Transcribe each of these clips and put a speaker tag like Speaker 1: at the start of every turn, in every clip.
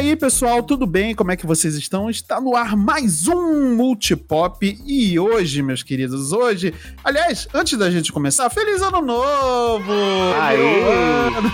Speaker 1: E aí, pessoal, tudo bem? Como é que vocês estão? Está no ar mais um Multipop e hoje, meus queridos, hoje, aliás, antes da gente começar, feliz ano novo! Ano.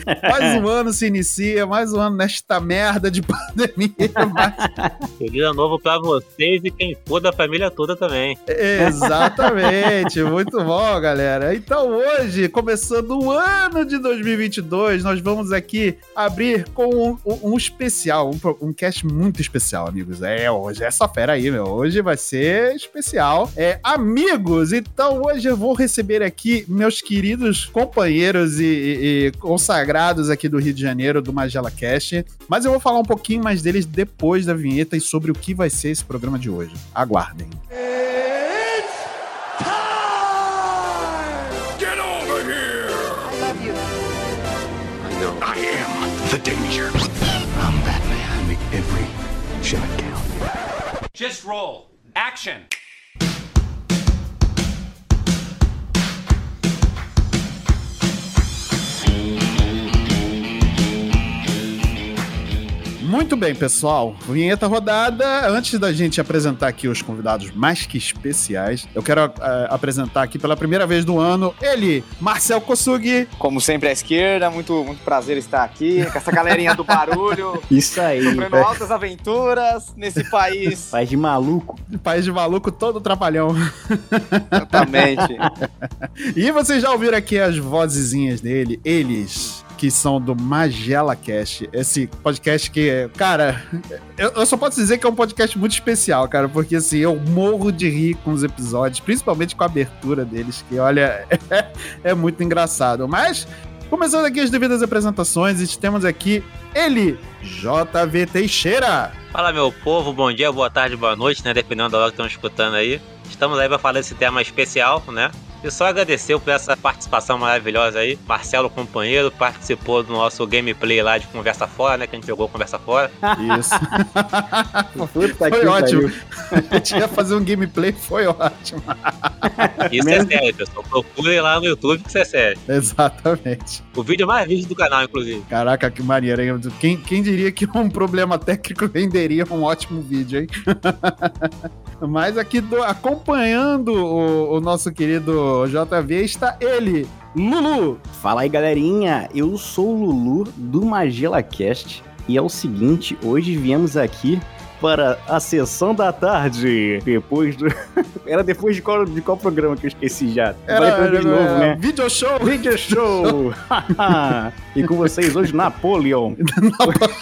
Speaker 1: mais um ano se inicia, mais um ano nesta merda de pandemia.
Speaker 2: Mas... Feliz ano novo para vocês e quem for da família toda também.
Speaker 1: Exatamente, muito bom, galera. Então hoje, começando o ano de 2022, nós vamos aqui abrir com um, um especial, um, um cast muito especial, amigos. É, hoje é essa fera aí, meu. Hoje vai ser especial. É, amigos, então hoje eu vou receber aqui meus queridos companheiros e, e, e consagrados aqui do Rio de Janeiro, do Magela Cast. Mas eu vou falar um pouquinho mais deles depois da vinheta e sobre o que vai ser esse programa de hoje. Aguardem. the danger. Just roll. Action. Muito bem, pessoal. Vinheta rodada. Antes da gente apresentar aqui os convidados mais que especiais, eu quero uh, apresentar aqui pela primeira vez do ano ele, Marcel Kosugi.
Speaker 3: Como sempre à esquerda, muito, muito prazer estar aqui com essa galerinha do barulho.
Speaker 1: Isso aí.
Speaker 3: Sofrendo altas aventuras nesse país.
Speaker 1: País de maluco. País de maluco todo trapalhão.
Speaker 3: Exatamente.
Speaker 1: e vocês já ouviram aqui as vozezinhas dele, eles que são do Magela Cast. Esse podcast que, cara, eu, eu, só posso dizer que é um podcast muito especial, cara, porque assim, eu morro de rir com os episódios, principalmente com a abertura deles, que olha, é, é muito engraçado. Mas, começando aqui as devidas apresentações, temos aqui ele, JV Teixeira.
Speaker 2: Fala, meu povo, bom dia, boa tarde, boa noite, né? Dependendo da hora que estão escutando aí. Estamos aí para falar desse tema especial, né? E só agradecer por essa participação maravilhosa aí. Marcelo, companheiro, participou do nosso gameplay lá de Conversa Fora, né? Que a gente jogou Conversa Fora.
Speaker 1: Isso. Puta foi ótimo. a gente ia fazer um gameplay, foi ótimo.
Speaker 2: Isso é sério, pessoal. Procure lá no YouTube que isso é sério.
Speaker 1: Exatamente.
Speaker 2: O vídeo mais visto do canal, inclusive.
Speaker 1: Caraca, que maneiro, hein? Quem, quem diria que um problema técnico venderia um ótimo vídeo, hein? Mas aqui do, acompanhando o, o nosso querido JV está ele, Lulu.
Speaker 4: Fala aí, galerinha. Eu sou o Lulu do Magela Cast e é o seguinte, hoje viemos aqui para a sessão da tarde. Depois do. Era depois de qual, de qual programa que eu esqueci já?
Speaker 1: Era, era, de novo, né? Video show!
Speaker 4: Video show! e com vocês hoje, Napoleon.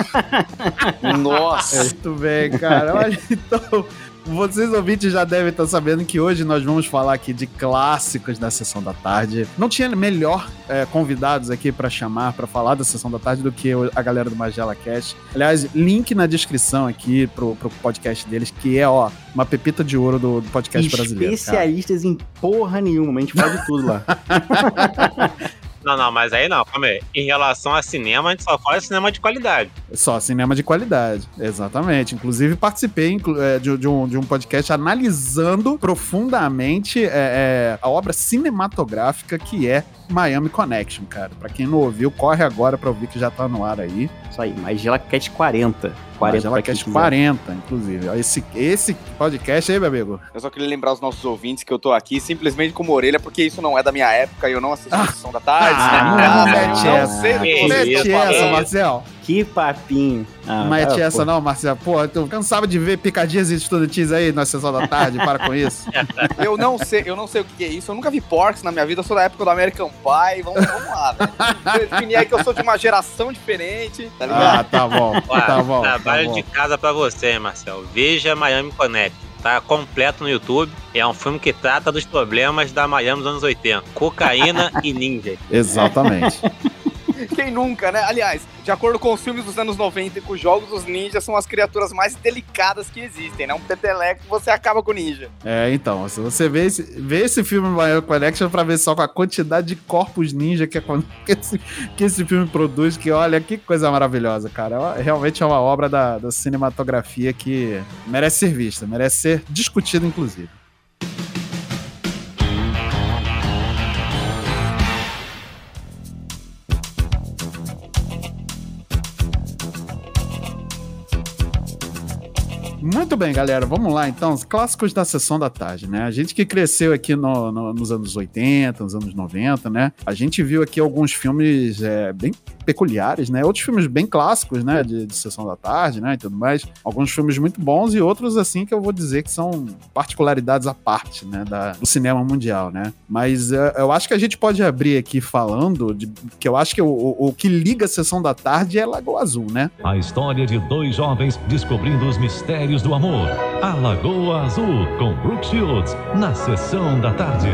Speaker 1: Nossa! Muito bem, cara. Olha, então. Vocês ouvintes já devem estar sabendo que hoje nós vamos falar aqui de clássicos da sessão da tarde. Não tinha melhor é, convidados aqui para chamar para falar da sessão da tarde do que a galera do Magela Cast. Aliás, link na descrição aqui pro, pro podcast deles, que é, ó, uma pepita de ouro do, do podcast brasileiro.
Speaker 4: Especialistas em porra nenhuma, a gente fala de tudo lá.
Speaker 2: Não, não, mas aí não, calma aí. Em relação a cinema, a gente só fala cinema de qualidade.
Speaker 1: Só cinema de qualidade, exatamente. Inclusive, participei é, de, de, um, de um podcast analisando profundamente é, é, a obra cinematográfica que é Miami Connection, cara. Pra quem não ouviu, corre agora pra ouvir que já tá no ar aí.
Speaker 4: Isso aí, mas Cat 40.
Speaker 1: 40 Cat 40, inclusive. Esse, esse podcast aí, meu amigo.
Speaker 3: Eu só queria lembrar os nossos ouvintes que eu tô aqui simplesmente como orelha, porque isso não é da minha época e eu não assisti ah. a sessão da tarde. Ah,
Speaker 1: né? não, não, mete não, essa. Não mete essa, Marcel.
Speaker 4: Que papinho.
Speaker 1: Ah, não mete essa não, Marcelo. Pô, tu cansava de ver picadinhas e estudantis aí na sessão da tarde, para com isso.
Speaker 3: eu não sei, eu não sei o que é isso. Eu nunca vi porcs na minha vida, eu sou da época do American Pie. Vamos, vamos lá, velho. Definir aí que eu sou de uma geração diferente, tá ligado?
Speaker 1: Ah, tá bom. tá bom.
Speaker 2: Trabalho
Speaker 1: tá
Speaker 2: de casa pra você, Marcelo. Veja Miami Connect tá completo no YouTube. É um filme que trata dos problemas da Miami dos anos 80. Cocaína e ninja.
Speaker 1: Exatamente.
Speaker 3: Quem nunca, né? Aliás, de acordo com os filmes dos anos 90 e com os jogos, os ninjas são as criaturas mais delicadas que existem, né? Um peteleco você acaba com o ninja.
Speaker 1: É, então, se você vê esse, vê esse filme Maior Connection pra ver só com a quantidade de corpos ninja que, é, que, esse, que esse filme produz, que olha, que coisa maravilhosa, cara. Realmente é uma obra da, da cinematografia que merece ser vista, merece ser discutida, inclusive. Muito bem, galera, vamos lá então. Os clássicos da sessão da tarde, né? A gente que cresceu aqui no- no- nos anos 80, nos anos 90, né? A gente viu aqui alguns filmes é, bem peculiares, né? Outros filmes bem clássicos, né? De, de sessão da tarde, né? E tudo mais. Alguns filmes muito bons e outros, assim, que eu vou dizer que são particularidades à parte, né? Da, do cinema mundial, né? Mas é, eu acho que a gente pode abrir aqui falando de que eu acho que o, o- o que liga a sessão da tarde é Lagoa Azul, né?
Speaker 5: A história de dois jovens descobrindo os mistérios do amor. A Lagoa Azul, com Brooke Shields, na sessão da tarde.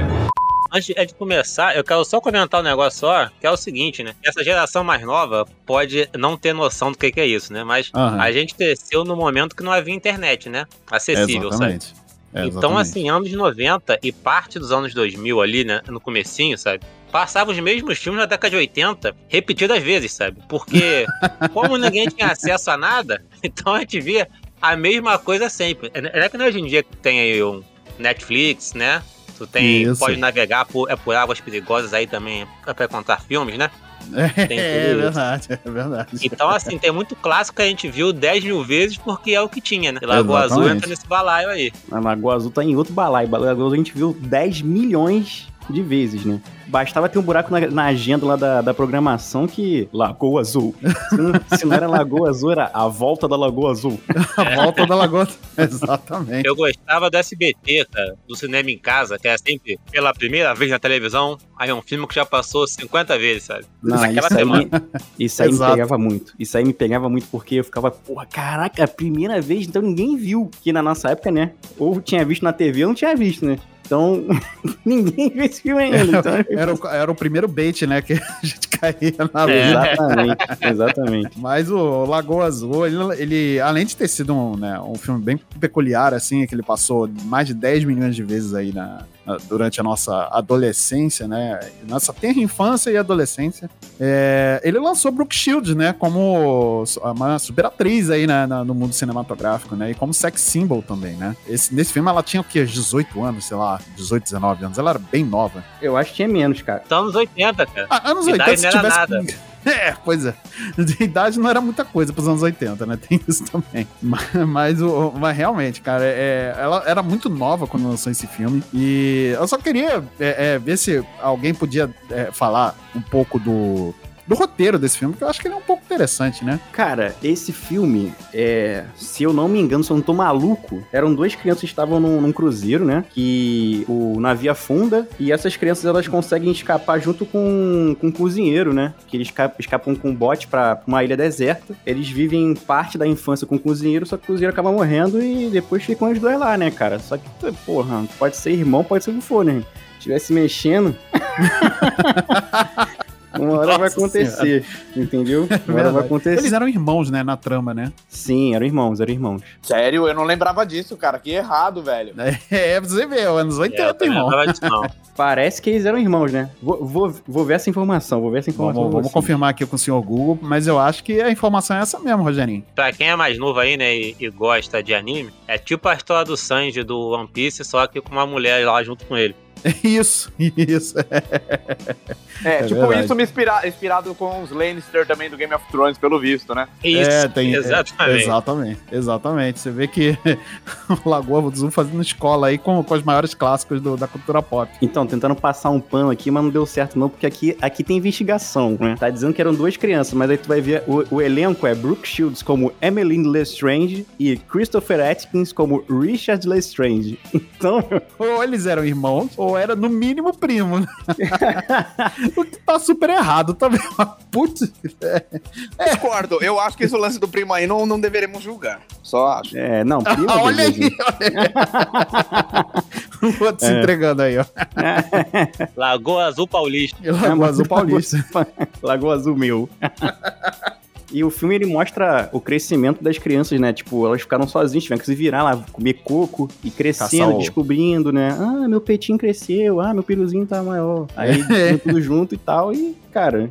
Speaker 2: Antes de começar, eu quero só comentar um negócio só, que é o seguinte, né? Essa geração mais nova pode não ter noção do que que é isso, né? Mas
Speaker 1: Aham.
Speaker 2: a gente cresceu no momento que não havia internet, né? Acessível, sabe?
Speaker 1: Exatamente. É,
Speaker 2: Então, assim, anos 90 e parte dos anos 2000 ali, né, no comecinho, sabe? Passava os mesmos filmes na década de 80, repetidas vezes, sabe? Porque, como ninguém tinha acesso a nada, então a gente via a mesma coisa sempre. É é que hoje em dia que tem aí um Netflix, né? Tu tem,
Speaker 1: Isso.
Speaker 2: pode navegar por, é por águas perigosas aí também pra contar filmes, né?
Speaker 1: É,
Speaker 2: isso.
Speaker 1: verdade, é verdade.
Speaker 2: Então, assim, tem muito clássico que a gente viu 10 mil vezes porque é o que tinha, né? E Lagoa Azul entra nesse balaio aí.
Speaker 4: A Lagoa Azul tá em outro balaio. Lagoa Azul a gente viu 10 milhões de vezes, né? Bastava ter um buraco na, na agenda lá da, da programação que. Lagoa Azul. Se não, se não era Lagoa Azul, era a volta da Lagoa Azul.
Speaker 1: A volta da Lagoa. Exatamente.
Speaker 2: Eu gostava do SBT, cara, do cinema em casa, que era sempre pela primeira vez na televisão. Aí é um filme que já passou 50 vezes, sabe?
Speaker 4: Não,
Speaker 2: Naquela
Speaker 4: isso aí,
Speaker 2: semana.
Speaker 4: me, isso aí me
Speaker 1: Exato.
Speaker 4: pegava muito. Isso aí me pegava muito porque eu ficava, porra, caraca, a primeira vez, então ninguém viu. Que na nossa época, né? Ou tinha visto na TV ou não tinha visto, né? Então, ninguém viu esse filme ainda. Então,
Speaker 1: Era o, era o primeiro bait, né? Que a gente caía na
Speaker 2: É.
Speaker 1: luz.
Speaker 4: Exatamente, exatamente.
Speaker 1: Mas o Lagoa Azul, ele, ele, além de ter sido um, né, um filme bem peculiar, assim, que ele passou mais de 10 milhões de vezes aí na- durante a nossa adolescência, né? Nossa tenra infância e adolescência. É, ele lançou Brooke Shields, né? Como uma super atriz aí na- na- no mundo cinematográfico, né? E como sex symbol também, né? Esse, nesse filme ela tinha o quê? 18 anos, sei lá, 18, 19 anos. Ela era bem nova.
Speaker 4: Eu acho que tinha menos, cara.
Speaker 2: Então, anos 80, cara.
Speaker 1: Ah, anos
Speaker 2: Idade
Speaker 1: 80, se
Speaker 2: não era
Speaker 1: tivesse.
Speaker 2: nada.
Speaker 1: É, pois é. De idade não era muita coisa pros anos 80, né? Tem isso também. Mas, mas, mas realmente, cara, é, ela era muito nova quando lançou esse filme. E eu só queria é, é, ver se alguém podia é, falar um pouco do. Do roteiro desse filme, que eu acho que ele é um pouco interessante, né?
Speaker 4: Cara, esse filme, é, se eu não me engano, se eu não tô maluco, eram duas crianças que estavam num, num cruzeiro, né? Que o navio afunda e essas crianças elas conseguem escapar junto com, com o cozinheiro, né? Que eles esca- escapam com um bote pra uma ilha deserta. Eles vivem parte da infância com o cozinheiro, só que o cozinheiro acaba morrendo e depois ficam os dois lá, né, cara? Só que, porra, pode ser irmão, pode ser o que for, né? Estivesse mexendo. Uma hora vai
Speaker 2: Nossa
Speaker 4: acontecer, entendeu? Uma hora vai acontecer.
Speaker 1: Eles eram irmãos, né? Na trama, né?
Speaker 4: Sim, eram irmãos, eram irmãos.
Speaker 3: Sério, eu não lembrava disso, cara. Que errado, velho.
Speaker 1: É, você vê, anos
Speaker 2: É, eu
Speaker 1: 80,
Speaker 2: também não
Speaker 1: irmão.
Speaker 2: não.
Speaker 4: Parece que eles eram irmãos, né? Vou, vou, vou ver essa informação, vou ver essa informação.
Speaker 1: Vamos, vamos confirmar aqui com o senhor Google, mas eu acho que a informação é essa mesmo, Rogerinho.
Speaker 2: Pra quem é mais novo aí, né, e, e gosta de anime, é tipo a história do Sanji do One Piece, só que com uma mulher lá junto com ele.
Speaker 1: Isso, isso.
Speaker 3: É,
Speaker 1: É
Speaker 3: tipo
Speaker 1: verdade.
Speaker 3: isso me inspira, inspirado com os Lannister também do Game of Thrones, pelo visto, né?
Speaker 2: Isso,
Speaker 1: É, tem- é,
Speaker 2: exatamente.
Speaker 1: Exatamente, exatamente. Você vê que o Lagoa Azul fazendo escola aí com, com os maiores clássicos do- da cultura pop.
Speaker 4: Então, tentando passar um pano aqui, mas não deu certo não, porque aqui, aqui tem investigação, né? Tá dizendo que eram duas crianças, mas aí tu vai ver, o, o elenco é Brooke Shields como Emmeline Lestrange e Christopher Atkins como Richard Lestrange. Então,
Speaker 1: Ou eles eram irmãos, ou era no mínimo primo. né? o que tá super errado também. Mas, Putz,
Speaker 3: Discordo, eu acho que esse lance do primo aí não, não deveremos julgar. Só acho.
Speaker 4: é, não, primo,
Speaker 1: Ah, olha aí, olha aí. O outro se
Speaker 4: É.
Speaker 1: entregando aí, ó.
Speaker 2: Lagoa Azul Paulista.
Speaker 1: Lagoa Azul Paulista.
Speaker 4: Lagoa Azul meu. E o filme ele mostra o crescimento das crianças, né? Tipo, elas ficaram sozinhas, tiveram que se virar lá, comer coco e crescendo,
Speaker 1: o-
Speaker 4: descobrindo, né? Ah, meu peitinho cresceu, ah, meu piruzinho tá maior. Aí
Speaker 1: É.
Speaker 4: tudo junto e tal, e, cara,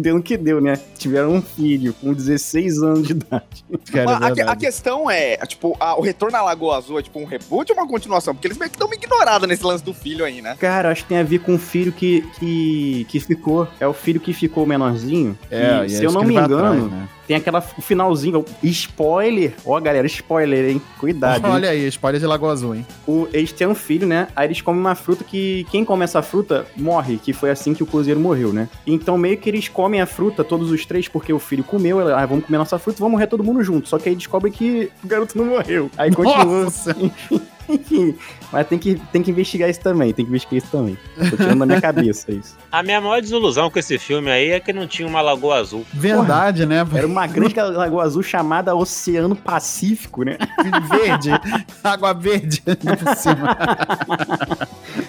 Speaker 4: deu no que deu, né? Tiveram um filho com 16 anos de idade.
Speaker 1: Cara, é
Speaker 3: a, que- a questão é, tipo, a- o retorno à Lagoa Azul é tipo um reboot ou uma continuação? Porque eles meio que dão uma ignorada nesse lance do filho aí, né?
Speaker 4: Cara, acho que tem a ver com o filho que, que, que ficou. É o filho que ficou menorzinho.
Speaker 1: É,
Speaker 4: e,
Speaker 1: e
Speaker 4: se
Speaker 1: é
Speaker 4: eu não
Speaker 1: que
Speaker 4: me engano,
Speaker 1: atrás, né?
Speaker 4: Tem aquela o finalzinho, spoiler. Ó, galera, spoiler, hein? Cuidado. hein?
Speaker 1: Olha aí, spoiler de Lagoa Azul, hein?
Speaker 4: O- eles têm um filho, né? Aí eles comem uma fruta que quem come essa fruta morre, que foi assim que o cozinheiro morreu, né? Então meio que eles comem a fruta, todos os três, porque o filho comeu, ela, ah, vamos comer nossa fruta, vamos morrer todo mundo junto. Só que aí descobre que o garoto não morreu. Aí continua.
Speaker 1: Nossa!
Speaker 4: Enfim, mas tem que, tem que investigar isso também, tem que investigar isso também. Tô tirando da minha cabeça isso.
Speaker 2: A minha maior desilusão com esse filme aí é que não tinha uma Lagoa Azul.
Speaker 1: Verdade, né?
Speaker 4: Era uma grande lagoa azul chamada Oceano Pacífico, né?
Speaker 1: Verde, água verde por cima.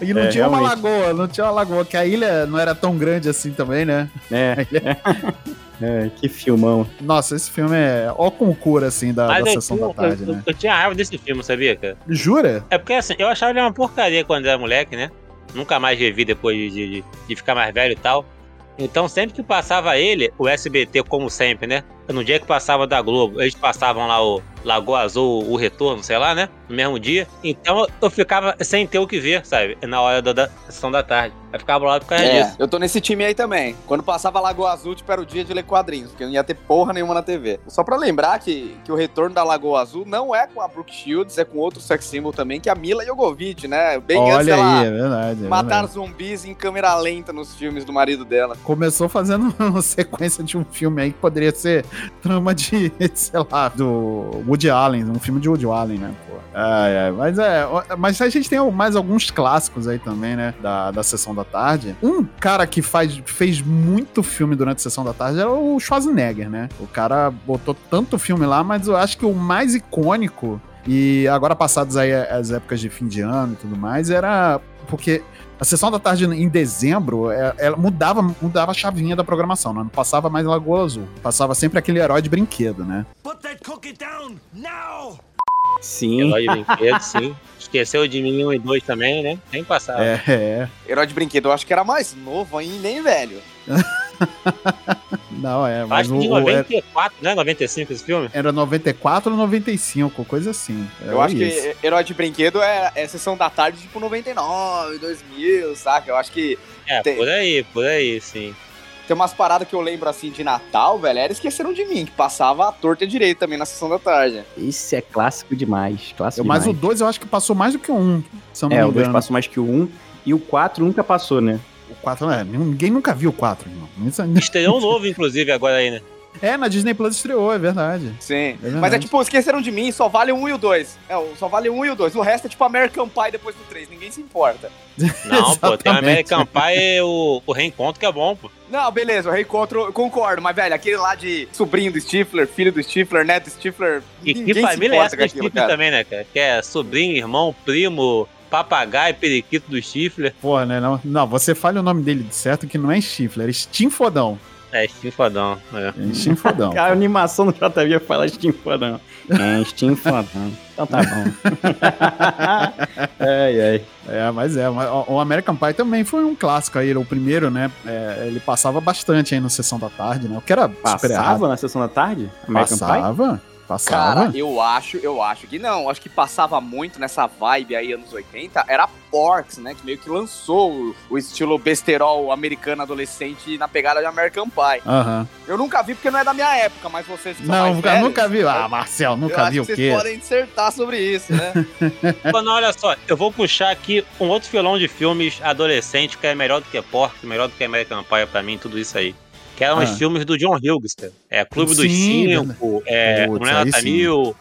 Speaker 1: E não
Speaker 4: É,
Speaker 1: tinha uma
Speaker 4: realmente.
Speaker 1: lagoa, não tinha uma lagoa, que a ilha não era tão grande assim também, né?
Speaker 4: É. é, que filmão.
Speaker 1: Nossa, esse filme é ó com cura, assim, da, da
Speaker 2: eu,
Speaker 1: sessão da
Speaker 2: eu-
Speaker 1: tarde,
Speaker 2: eu-
Speaker 1: né?
Speaker 2: eu tinha raiva desse filme, sabia, cara?
Speaker 1: Jura?
Speaker 2: É porque assim, eu achava ele uma porcaria quando era moleque, né? Nunca mais revi depois de, de, de ficar mais velho e tal. Então, sempre que passava ele, o SBT, como sempre, né? No dia que passava da Globo, eles passavam lá o Lagoa Azul, o Retorno, sei lá, né? No mesmo dia. Então, eu ficava sem ter o que ver, sabe? Na hora da, da sessão da tarde. Eu ficava lá por causa
Speaker 3: É,
Speaker 2: disso.
Speaker 3: eu tô nesse time aí também. Quando passava Lagoa Azul, tipo, era o dia de ler quadrinhos, porque não ia ter porra nenhuma na TV. Só pra lembrar que, que o retorno da Lagoa Azul não é com a Brooke Shields, é com outro sex symbol também, que é a Mila Jovovich, né? Bem antes
Speaker 1: Olha
Speaker 3: dela
Speaker 1: aí, é verdade. é
Speaker 3: matar
Speaker 1: verdade.
Speaker 3: zumbis em câmera lenta nos filmes do marido dela.
Speaker 1: Começou fazendo uma sequência de um filme aí que poderia ser trama de, sei lá, do Woody Allen, um filme de Woody Allen, né, pô. Ai, ai, mas é, mas a gente tem mais alguns clássicos aí também, né, da, da Sessão da Tarde. Um cara que faz, fez muito filme durante a Sessão da Tarde era o Schwarzenegger, né? O cara botou tanto filme lá, mas eu acho que o mais icônico, e agora passados aí as épocas de fim de ano e tudo mais, era porque a sessão da tarde em dezembro, é- ela mudava, mudava a chavinha da programação, né? não passava mais Lagoa Azul. Passava sempre aquele herói de brinquedo, né?
Speaker 4: Sim.
Speaker 2: Herói de brinquedo, sim. Esqueceu de mim um e dois também, né? Nem passava.
Speaker 1: É, é.
Speaker 3: Herói de brinquedo, eu acho que era mais novo ainda, nem velho.
Speaker 1: Não, é,
Speaker 2: Eu
Speaker 1: mas
Speaker 2: Acho
Speaker 1: o,
Speaker 2: que de
Speaker 1: o- é-
Speaker 2: 94, né? 95 esse filme?
Speaker 1: era 94 ou 95, coisa assim.
Speaker 3: Eu
Speaker 1: Era
Speaker 3: acho
Speaker 1: isso.
Speaker 3: que Herói de Brinquedo é, é sessão da tarde, tipo 99, 2000, saca? Eu acho que
Speaker 2: É,
Speaker 3: Tem.
Speaker 2: por aí, por aí, sim.
Speaker 3: tem umas paradas que eu lembro assim de Natal, velho. Era Esqueceram de Mim, que passava a torta direito também na sessão da tarde.
Speaker 4: Esse é clássico demais. Clássico
Speaker 1: Eu- mas o
Speaker 4: demais.
Speaker 1: 2 eu acho que passou mais do que o 1, um, se eu não
Speaker 4: É,
Speaker 1: me
Speaker 4: o 2
Speaker 1: engano.
Speaker 4: passou mais que o 1. Um, e o 4 nunca passou, né?
Speaker 1: O 4, é, ninguém nunca viu o 4, irmão. Isso-
Speaker 2: Estreou um novo, inclusive, agora aí, né?
Speaker 1: É, na Disney Plus estreou, é verdade.
Speaker 3: Sim.
Speaker 1: verdade.
Speaker 3: Mas é tipo, Esqueceram de Mim, só vale o 1 e o 2. É, só vale o 1 e o 2. O resto é tipo American Pie depois do 3. Ninguém se importa.
Speaker 2: Não, pô, tem. American Pie e o, o Reencontro que é bom, pô.
Speaker 3: Não, beleza, o reencontro, eu concordo. Mas, velho, aquele lá de sobrinho do Stifler, filho do Stifler, neto do Stifler.
Speaker 2: E que
Speaker 3: se
Speaker 2: família é essa
Speaker 3: aquilo, cara.
Speaker 2: também, né, cara? Que é sobrinho, irmão, primo, papagaio, periquito do Stifler.
Speaker 1: Pô, né? Não, não, você fala o nome dele certo que não é Stifler, é Steam Fodão.
Speaker 2: É, Steve Fodão. É.
Speaker 1: É Steam Fodão.
Speaker 4: A animação do JV fala Steam Fodão. É, Steam Fodão. Então tá bom. ai, ai.
Speaker 1: É, mas é. O American Pie também foi um clássico aí, o primeiro, né? É, ele passava bastante aí na sessão da tarde, né? O que era.
Speaker 4: Passava na sessão da tarde? American Pie?
Speaker 1: Passava? Passava.
Speaker 3: Cara, eu acho, eu acho que não. Acho que passava muito nessa vibe aí, anos 80, era Porks, né? Que meio que lançou o, o estilo besterol americano adolescente na pegada de American Pie.
Speaker 1: Aham.
Speaker 3: Eu nunca vi porque não é da minha época, mas vocês que são
Speaker 1: Não,
Speaker 3: mais
Speaker 1: nunca,
Speaker 3: velhos,
Speaker 1: nunca vi. Ah,
Speaker 3: eu-
Speaker 1: Marcel, nunca vi o quê?
Speaker 3: Vocês podem dissertar sobre isso, né?
Speaker 2: Não, olha só, eu vou puxar aqui um outro filão de filmes adolescente que é melhor do que Pork, melhor do que American Pie pra mim, tudo isso aí. Que eram
Speaker 1: Ah.
Speaker 2: os filmes do John Hughes, cara. É Clube dos
Speaker 1: Sim,
Speaker 2: Cinco, é Mulher
Speaker 1: sim.
Speaker 2: Mil,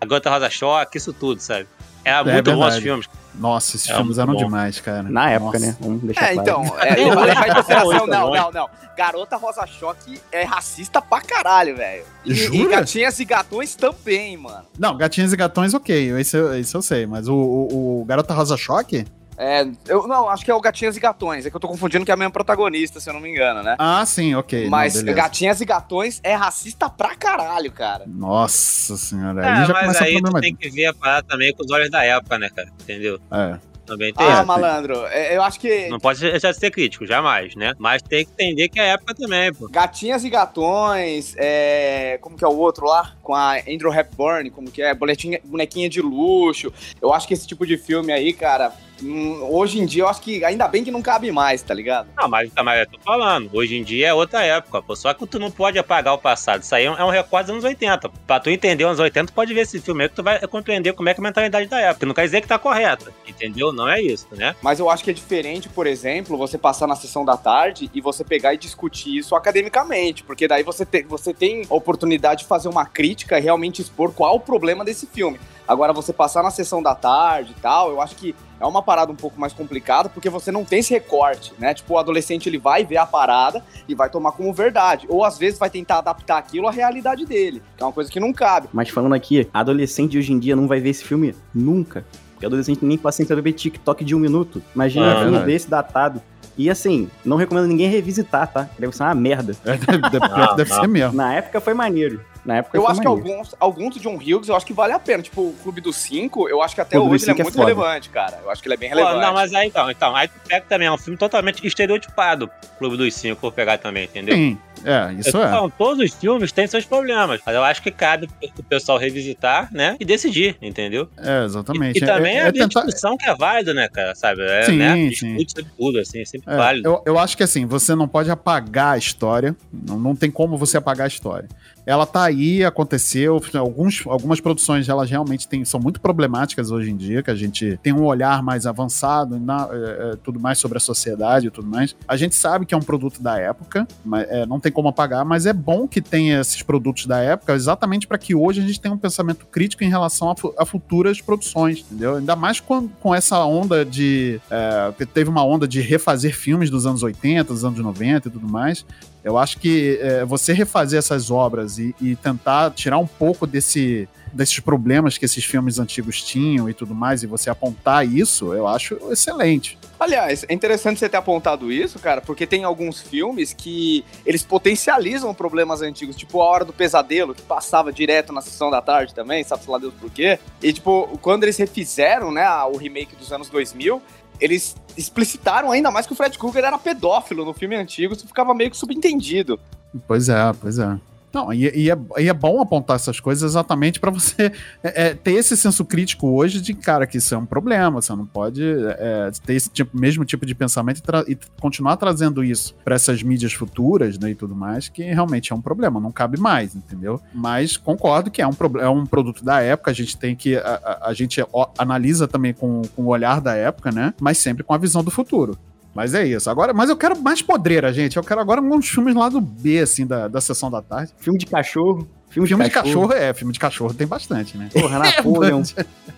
Speaker 2: A Gota Rosa Choque, isso tudo, sabe? Era
Speaker 1: É
Speaker 2: muito bom os filmes.
Speaker 1: Nossa, esses
Speaker 2: É
Speaker 1: filmes eram
Speaker 2: bom.
Speaker 1: demais, cara.
Speaker 4: Na época,
Speaker 1: Nossa.
Speaker 4: né? Vamos deixar
Speaker 3: É,
Speaker 4: claro.
Speaker 3: então, é, eu vou levar em consideração.
Speaker 2: Isso,
Speaker 3: Não, não, não. Garota Rosa Choque é racista pra caralho, velho. E, e
Speaker 1: Jura?
Speaker 3: gatinhas e gatões também, mano.
Speaker 1: Não, Gatinhos e Gatões, ok. Esse, esse eu sei. Mas o, o, o Garota Rosa Choque?
Speaker 3: É, eu não, acho que é o Gatinhas e Gatões. É que eu tô confundindo que é a mesma protagonista, se eu não me engano, né?
Speaker 1: Ah, sim, ok.
Speaker 3: Mas
Speaker 1: não.
Speaker 3: Gatinhas e Gatões é racista pra caralho, cara.
Speaker 1: Nossa senhora.
Speaker 2: É,
Speaker 1: aí já
Speaker 2: mas
Speaker 1: começa
Speaker 2: aí
Speaker 1: o
Speaker 2: tu tem que ver a parada também com os olhos da época, né, cara? Entendeu?
Speaker 1: É.
Speaker 2: Também tem
Speaker 3: Ah, malandro, é, eu acho que
Speaker 2: Não pode deixar de ser crítico, jamais, né? Mas tem que entender que é a época também, pô.
Speaker 3: Gatinhas e Gatões, é, como que é o outro lá? Com a Andrew Hepburn, como que é? Boletinha, bonequinha de luxo. Eu acho que esse tipo de filme aí, cara, hoje em dia eu acho que ainda bem que não cabe mais, tá ligado?
Speaker 2: Não, mas, mas eu tô falando, hoje em dia é outra época, pô. Só que tu não pode apagar o passado. Isso aí é um, é um recorde dos anos 80. Pra tu entender os anos 80, tu pode ver esse filme aí que tu vai compreender como é que é a mentalidade da época. Não quer dizer que tá correta, entendeu? Não é isso, né?
Speaker 3: Mas eu acho que é diferente, por exemplo, você passar na sessão da tarde e você pegar e discutir isso academicamente, porque daí você, te, você tem a oportunidade de fazer uma crítica e realmente expor qual o problema desse filme. Agora, você passar na sessão da tarde e tal, eu acho que é uma parada um pouco mais complicada, porque você não tem esse recorte, né? Tipo, o adolescente ele vai ver a parada e vai tomar como verdade. Ou às vezes vai tentar adaptar aquilo à realidade dele, que é uma coisa que não cabe.
Speaker 4: Mas falando aqui, adolescente de hoje em dia não vai ver esse filme nunca. Porque adolescente nem paciência ver TikTok de um minuto. Imagina
Speaker 1: É
Speaker 4: um filme desse datado. E assim, não recomendo ninguém revisitar, tá? Deve ser uma merda.
Speaker 1: É, deve deve-
Speaker 2: Não,
Speaker 1: deve
Speaker 2: não.
Speaker 1: ser mesmo.
Speaker 4: Na época foi maneiro. Na época
Speaker 3: Eu acho que alguns, alguns do John Hughes, eu acho que vale a pena. Tipo, o Clube dos Cinco, eu acho que até hoje ele é
Speaker 4: é
Speaker 3: muito
Speaker 4: foda.
Speaker 3: relevante, cara. Eu acho que ele é bem
Speaker 2: Pô,
Speaker 3: relevante.
Speaker 2: não, mas aí então, então, aí tu pega também, é um filme totalmente estereotipado, Clube dos Cinco, vou pegar também, entendeu?
Speaker 1: Sim, é,
Speaker 2: Eu
Speaker 1: isso
Speaker 2: tô
Speaker 1: é.
Speaker 2: falando, todos os filmes têm seus problemas, mas eu acho que cabe o pessoal revisitar, né, e decidir, entendeu?
Speaker 1: É, exatamente.
Speaker 2: E, e também
Speaker 1: é,
Speaker 2: é,
Speaker 1: é
Speaker 2: a
Speaker 1: tentar,
Speaker 2: discussão que é válida, né, cara, sabe? É,
Speaker 1: Sim,
Speaker 2: né?
Speaker 1: sim.
Speaker 2: Discute sobre tudo, assim, é sempre
Speaker 1: É,
Speaker 2: válido.
Speaker 1: eu, eu acho que assim, você não pode apagar a história. Não, não tem como você apagar a história. Ela tá aí, aconteceu. Alguns, algumas produções, elas realmente têm, são muito problemáticas hoje em dia, que a gente tem um olhar mais avançado, na- é, é, tudo mais sobre a sociedade e tudo mais. A gente sabe que é um produto da época, mas, é, não tem como apagar, mas é bom que tenha esses produtos da época, exatamente para que hoje a gente tenha um pensamento crítico em relação a, a futuras produções, entendeu? Ainda mais com, com essa onda de. é, teve uma onda de refazer filmes dos anos 80, dos anos 90 e tudo mais. Eu acho que é, você refazer essas obras e, e tentar tirar um pouco desse, desses problemas que esses filmes antigos tinham e tudo mais, e você apontar isso, eu acho excelente.
Speaker 3: Aliás, é interessante você ter apontado isso, cara, porque tem alguns filmes que eles potencializam problemas antigos, tipo A Hora do Pesadelo, que passava direto na sessão da tarde também, sabe lá Deus por quê. E, tipo, quando eles refizeram, né, o remake dos anos 2000, eles explicitaram ainda mais que o Fred Krueger era pedófilo no filme antigo, isso ficava meio que subentendido.
Speaker 1: Pois é, pois é. Não, e, e é, e é bom apontar essas coisas exatamente para você é, é, ter esse senso crítico hoje de, cara, que isso é um problema, você não pode é, ter esse tipo, mesmo tipo de pensamento e, tra- e continuar trazendo isso para essas mídias futuras né, e tudo mais, que realmente é um problema, não cabe mais, entendeu? Mas concordo que é um, é um produto da época, a gente tem que. A, a- a gente analisa também com, com o olhar da época, né? Mas sempre com a visão do futuro. Mas é isso. Agora, mas eu quero mais podreira, gente. Eu quero agora uns filmes lá do B, assim, da, da sessão da tarde.
Speaker 4: Filme de cachorro. Filme,
Speaker 1: Filme de cachorro, é, filme de cachorro tem bastante, né?
Speaker 4: Porra, Napoleon.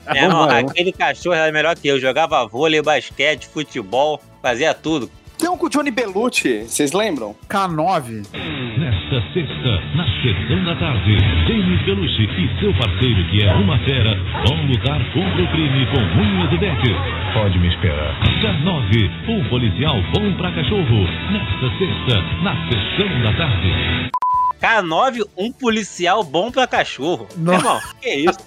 Speaker 2: É, não,
Speaker 4: vamos lá, vamos.
Speaker 2: aquele cachorro era melhor que eu, jogava vôlei, basquete, futebol, fazia tudo.
Speaker 3: Tem um com o Johnny Belucci, vocês lembram?
Speaker 1: K9.
Speaker 5: Nesta sexta, na sessão da tarde, James Belushi e seu parceiro, que é uma fera, vão lutar contra o crime com unhas e dentes. Pode me esperar. K9, um policial bom pra cachorro. Nesta sexta, na sessão da tarde.
Speaker 2: K9, um policial bom pra cachorro. Irmão, que isso?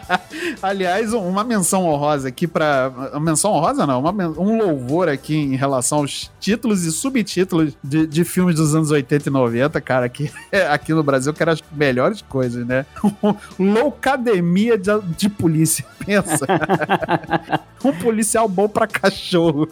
Speaker 1: Aliás, um- uma menção honrosa aqui pra. Uma menção honrosa, não, uma men- um louvor aqui em relação aos títulos e subtítulos de, de filmes dos anos 80 e 90, cara, que aqui no Brasil que eram as melhores coisas, né? Loucademia de, de polícia, pensa. um policial bom pra cachorro.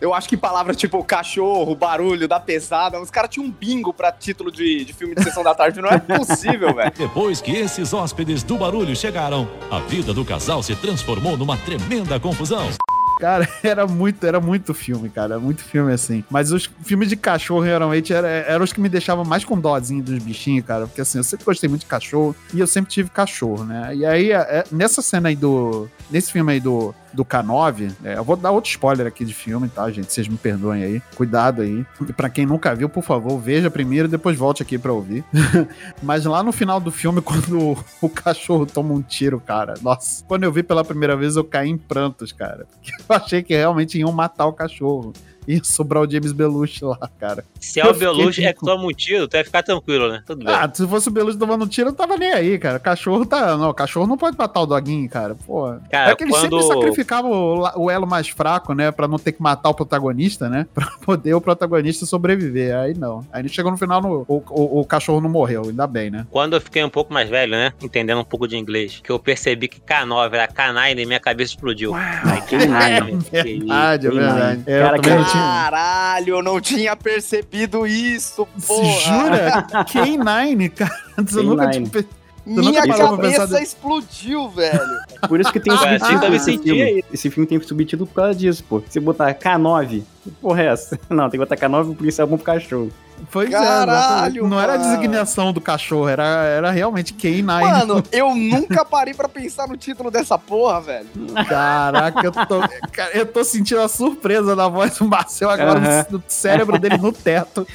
Speaker 3: Eu acho que palavras tipo cachorro, barulho, da pesada, os caras tinham um bingo pra título de, de filme de sessão da tarde, não é possível, velho.
Speaker 5: Depois que esses hóspedes do barulho chegaram, a vida do casal se transformou numa tremenda confusão.
Speaker 1: Cara, era muito, era muito filme, cara. Muito filme assim. Mas os filmes de cachorro, geralmente, era- eram os que me deixavam mais com dózinho dos bichinhos, cara. Porque assim, eu sempre gostei muito de cachorro e eu sempre tive cachorro, né? E aí, é- nessa cena aí do. Nesse filme aí do, do K9, é, eu vou dar outro spoiler aqui de filme, tá, gente? Vocês me perdoem aí. Cuidado aí. E pra quem nunca viu, por favor, veja primeiro e depois volte aqui pra ouvir. Mas lá no final do filme, quando o, cachorro toma um tiro, cara, nossa, quando eu vi pela primeira vez, eu caí em prantos, cara. Porque eu achei que realmente iam matar o cachorro. ia sobrar o James Belushi lá, cara.
Speaker 2: Se é o
Speaker 1: Eu
Speaker 2: Belushi é que toma um tiro, tu vai ficar tranquilo, né? Tudo bem.
Speaker 1: Ah, se fosse o Belushi tomando tiro, eu tava nem aí, cara. Cachorro tá. Não, cachorro não pode matar o doguinho, cara. Pô.
Speaker 2: Cara,
Speaker 1: é que eles sempre
Speaker 2: quando-
Speaker 1: sacrificavam o, o elo mais fraco, né? Pra não ter que matar o protagonista, né? Pra poder o protagonista sobreviver. Aí não. Aí chegou no final, no- o, o- o cachorro não morreu, ainda bem, né?
Speaker 2: Quando eu fiquei um pouco mais velho, né? Entendendo um pouco de inglês, que eu percebi que K9 era K9 e minha cabeça explodiu.
Speaker 4: Ai, que nada.
Speaker 1: É verdade, é verdade. É, eu
Speaker 4: Cara,
Speaker 1: também
Speaker 4: que-
Speaker 1: não tinha.
Speaker 3: Caralho, eu não tinha percebido isso, porra.
Speaker 1: Jura? K9, cara. Você nunca
Speaker 4: K9.
Speaker 1: tinha.
Speaker 3: Minha cabeça
Speaker 1: de-
Speaker 3: explodiu, velho.
Speaker 4: Por isso que tem subtítulo esse
Speaker 2: senti
Speaker 4: filme. Esse filme tem subtítulo por causa disso, pô. Se botar K9, que porra é essa? Não, tem que botar K9 porque isso é bom pro cachorro.
Speaker 1: Pois
Speaker 3: Caralho,
Speaker 1: é, exatamente. não era a designação do cachorro, era, era realmente K9.
Speaker 3: Mano, eu nunca parei pra pensar no título dessa porra, velho.
Speaker 1: Caraca, eu tô, cara, eu tô sentindo a surpresa na voz do Marcel agora,
Speaker 4: Aham.
Speaker 1: no cérebro dele no teto.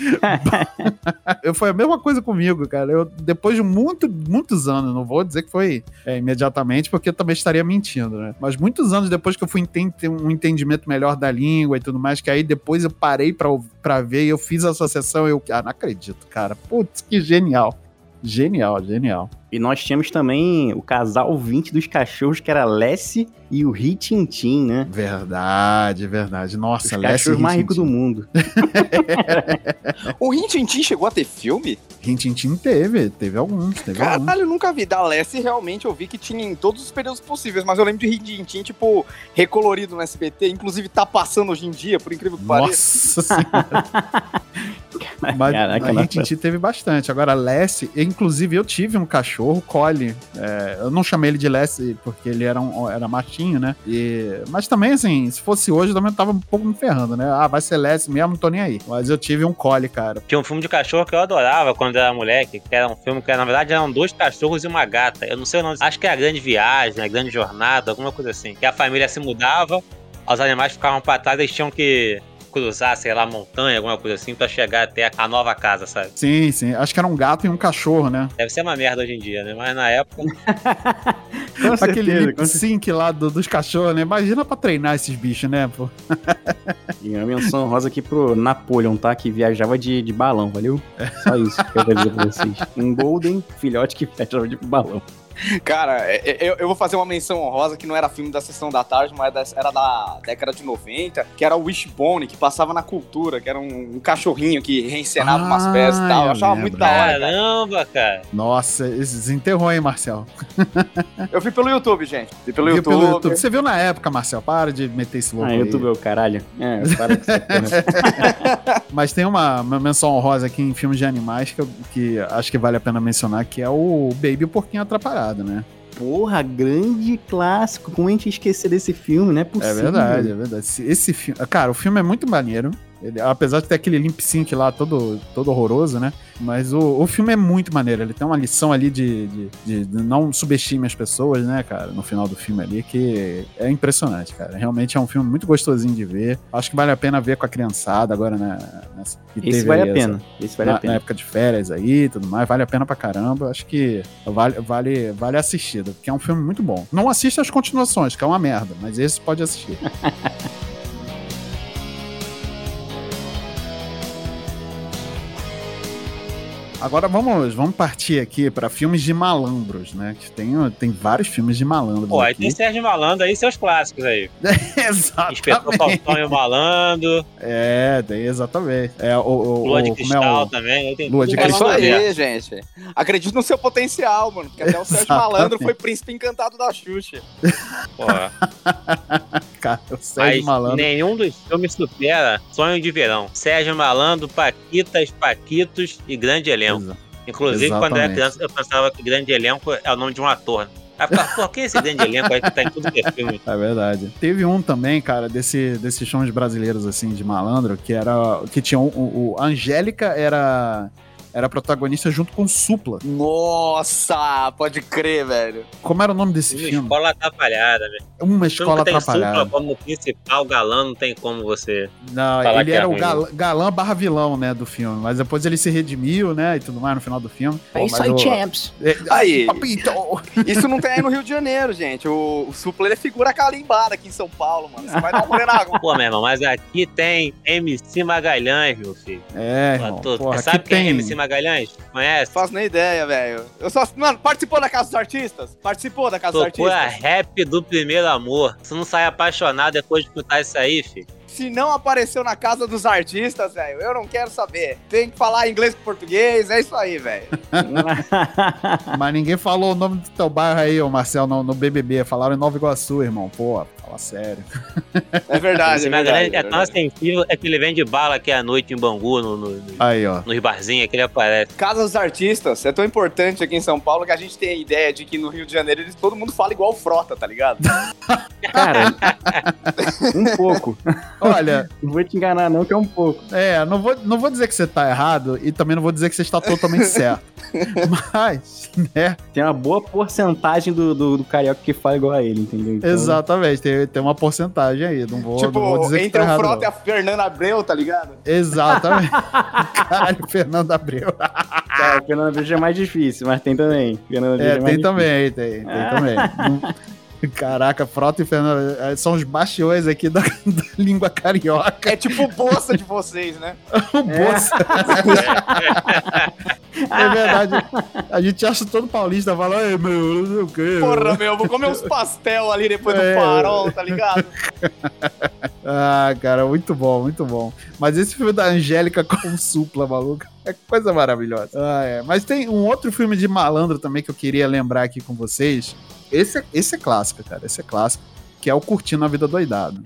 Speaker 1: eu, foi a mesma coisa comigo, cara. Eu, depois de muito, muitos anos, não vou dizer que foi é, imediatamente, porque eu também estaria mentindo, né? Mas muitos anos depois que eu fui ter um entendimento melhor da língua e tudo mais, que aí depois eu parei pra, pra ver e eu fiz a associação, eu, ah, não acredito, cara. Putz, que genial. Genial, genial.
Speaker 4: E nós tínhamos também o casal 20 dos cachorros, que era Lessie e o Ritintim, né?
Speaker 1: Verdade, verdade. Nossa,
Speaker 4: Os
Speaker 1: Lessie
Speaker 4: cachorros mais ricos do mundo.
Speaker 3: O Rintintin chegou a ter filme?
Speaker 1: Rintintin teve, teve alguns, teve alguns.
Speaker 3: Caralho, eu nunca vi. Da Lessie, realmente, eu vi que tinha em todos os períodos possíveis, mas eu lembro de Rintintin, tipo, recolorido no SBT. Inclusive, tá passando hoje em dia, por incrível que pareça.
Speaker 1: Nossa senhora. Mas
Speaker 4: Caraca,
Speaker 1: a
Speaker 4: nossa.
Speaker 1: Rintintin teve bastante. Agora, Lessie, inclusive eu tive um cachorro, Collie. É, eu não chamei ele de Lessie porque ele era, um, era machinho, né? E, mas também, assim, se fosse hoje, eu também tava um pouco me ferrando, né? Ah, vai ser Lessie mesmo, não tô nem aí. Mas eu tive um Collie, cara.
Speaker 2: Tinha um filme de cachorro que eu adorava quando era moleque, que era um filme que na verdade eram dois cachorros e uma gata. Eu não sei o nome, acho que é a grande viagem, a grande jornada, alguma coisa assim. Que a família se mudava, os animais ficavam pra trás, eles tinham que cruzar, sei lá, montanha, alguma coisa assim, pra chegar até a nova casa, sabe?
Speaker 1: Sim, sim. Acho que era um gato e um cachorro, né?
Speaker 2: Deve ser uma merda hoje em dia, né? Mas na época.
Speaker 1: Aquele lip sync lá do- dos cachorros, né? Imagina pra treinar esses bichos, né, pô?
Speaker 4: E uma menção rosa aqui pro Napoleon, tá? Que viajava de, de balão, valeu? Só isso que eu quero dizer pra vocês. Um Golden filhote que viajava de balão.
Speaker 3: Cara, é- é- eu, eu vou fazer uma menção honrosa que não era filme da sessão da tarde, mas era da década de 90, que era o Wishbone, que passava na cultura, que era um, um cachorrinho que reencenava umas
Speaker 1: Ah,
Speaker 3: peças e tal. Eu
Speaker 1: eu
Speaker 3: achava
Speaker 1: lembro.
Speaker 3: muito da hora, cara.
Speaker 2: Caramba, cara.
Speaker 1: Nossa, desenterrou, hein, Marcel?
Speaker 3: Eu vi pelo YouTube, gente. Vi pelo YouTube.
Speaker 1: pelo YouTube. Você viu na época, Marcel? Para de meter esse louco
Speaker 4: Ah,
Speaker 1: aí.
Speaker 4: YouTube é o caralho. É, para com essa porra.
Speaker 1: Mas tem uma, uma menção honrosa aqui em filmes de animais que, eu- que acho que vale a pena mencionar, que é o Baby o Porquinho Atrapalhado, né?
Speaker 4: Porra, grande clássico. Como a gente esquecer desse filme, não é
Speaker 1: É verdade, é verdade. Esse, esse filme... Cara, o filme é muito maneiro. Ele- apesar de ter aquele limp sync lá todo, todo horroroso, né? Mas o, o filme é muito maneiro. Ele tem uma lição ali de, de, de- não subestime as pessoas, né, cara? No final do filme ali, que é impressionante, cara. Realmente é um filme muito gostosinho de ver. Acho que vale a pena ver com a criançada agora, né? Nessa,
Speaker 4: Esse vale a
Speaker 1: essa-
Speaker 4: pena. Esse vale
Speaker 1: na,
Speaker 4: a pena.
Speaker 1: na época de férias aí e tudo mais, vale a pena pra caramba. Acho que vale, vale, vale assistida, porque é um filme muito bom. Não assista as continuações, que é uma merda, mas esse pode assistir. Agora vamos, vamos partir aqui pra filmes de malandros, né? Que tem, tem vários filmes de malandros.
Speaker 2: Pô, aí tem Sérgio Malandro aí, seus clássicos aí. Inspetor
Speaker 1: exatamente.
Speaker 2: Falcão e o Malandro,
Speaker 1: É, tem exatamente. É, o, o,
Speaker 2: Lua
Speaker 1: o-
Speaker 2: de
Speaker 1: como é
Speaker 2: Cristal
Speaker 1: o-
Speaker 2: também. tem
Speaker 1: Lua de
Speaker 2: tudo
Speaker 3: É isso
Speaker 1: Cristal.
Speaker 3: aí, gente. Acredito no seu potencial, mano. Porque até o Sérgio. Malandro foi príncipe encantado da Xuxa.
Speaker 2: Porra.
Speaker 1: Cara, o Sérgio
Speaker 2: Mas
Speaker 1: Malandro.
Speaker 2: nenhum dos filmes supera Sonho de Verão. Sérgio Malandro, Paquitas, Paquitos e Grande Elenco.
Speaker 1: Exa-
Speaker 2: Inclusive, quando eu era
Speaker 1: Exatamente.
Speaker 2: criança, eu pensava que Grande Elenco é o nome de um ator. Pô, quem é esse grande elenco aí que tá em tudo que é filme?
Speaker 1: É verdade. Teve um também, cara, desse, desses shows brasileiros, assim, de malandro, que era. Que tinha um, o, o Angélica era. Era protagonista junto com Supla.
Speaker 3: Nossa, pode crer, velho.
Speaker 1: Como era o nome desse
Speaker 2: Uma
Speaker 1: filme?
Speaker 2: escola atrapalhada, velho.
Speaker 1: Uma escola
Speaker 2: tem
Speaker 1: atrapalhada.
Speaker 2: Supla como principal galã, não tem como você...
Speaker 1: Não,
Speaker 2: Falar
Speaker 1: ele
Speaker 2: que é
Speaker 1: era o
Speaker 2: ruim,
Speaker 1: gal- galã barra vilão, né, do filme. Mas depois ele se redimiu, né, e tudo mais no final do filme. Pô,
Speaker 4: É isso aí,
Speaker 1: o-
Speaker 4: champs.
Speaker 1: É,
Speaker 3: Aí.
Speaker 1: Papito!
Speaker 3: Isso não tem aí no Rio de Janeiro, gente. O, o Supla ele é figura calimbada aqui em São Paulo, mano. Você vai dar um rolê na água.
Speaker 2: Pô, meu irmão, mas aqui tem MC Magalhães, meu filho.
Speaker 1: É, irmão.
Speaker 2: Tu-
Speaker 1: Porra,
Speaker 2: sabe quem é. MC Magalhães? Conhece?
Speaker 3: Não faço nem ideia, velho. Eu só. Mano, participou da Casa dos Artistas? Participou da Casa dos
Speaker 2: Tocou a
Speaker 3: Artistas?
Speaker 2: rap do primeiro amor. Você não sai apaixonado depois de escutar isso aí, filho?
Speaker 3: Se não apareceu na Casa dos Artistas, velho, eu não quero saber. Tem que falar inglês com português, é isso aí, velho.
Speaker 1: Mas ninguém falou o nome do teu bairro aí, ô Marcel, no, no BBB. Falaram em Nova Iguaçu, irmão. Pô, fala sério.
Speaker 3: É verdade, é verdade.
Speaker 2: é
Speaker 3: é
Speaker 2: tão
Speaker 3: verdade.
Speaker 2: sensível é que ele vende bala aqui à noite em Bangu, no, no, no,
Speaker 1: Aí, ó.
Speaker 2: nos barzinhos que ele aparece.
Speaker 3: Casa dos Artistas é tão importante aqui em São Paulo que a gente tem a ideia de que no Rio de Janeiro eles, todo mundo fala igual o Frota, tá ligado?
Speaker 4: Cara, um pouco.
Speaker 1: Olha,
Speaker 4: Não vou te enganar, não, que é um pouco.
Speaker 1: é, não vou, não vou dizer que você tá errado e também não vou dizer que você está totalmente certo. Mas, né,
Speaker 4: Tem uma boa porcentagem do, do, do carioca que fala igual a ele, entendeu? Então,
Speaker 1: exatamente, tem, tem uma porcentagem aí. Não vou,
Speaker 3: tipo,
Speaker 1: não vou dizer que
Speaker 3: entre
Speaker 1: tá
Speaker 3: o. Frota e a Fernanda Abreu, tá ligado?
Speaker 1: Exatamente. Caralho, Fernando Abreu.
Speaker 4: Cara, o Fernando Abreu já é mais difícil, mas tem também. Fernando Abreu
Speaker 1: É,
Speaker 4: mais
Speaker 1: tem também, tem, tem também. Não- Caraca, Frota e Fernando eh, são os bastiões aqui da, da língua carioca.
Speaker 3: É tipo bolsa de vocês, né?
Speaker 1: O Bolsa. É verdade. A gente acha todo paulista fala, ai meu, não sei o quê.
Speaker 3: Porra, meu, vou comer uns pastel ali depois
Speaker 1: É.
Speaker 3: do farol, tá ligado?
Speaker 1: Ah, cara, muito bom, muito bom. Mas esse filme da Angélica com supla, maluco, é coisa maravilhosa. Ah, é. Mas tem um outro filme de malandro também que eu queria lembrar aqui com vocês. Esse é, esse é clássico, cara, esse é clássico. Que é o Curtindo a Vida Doidado.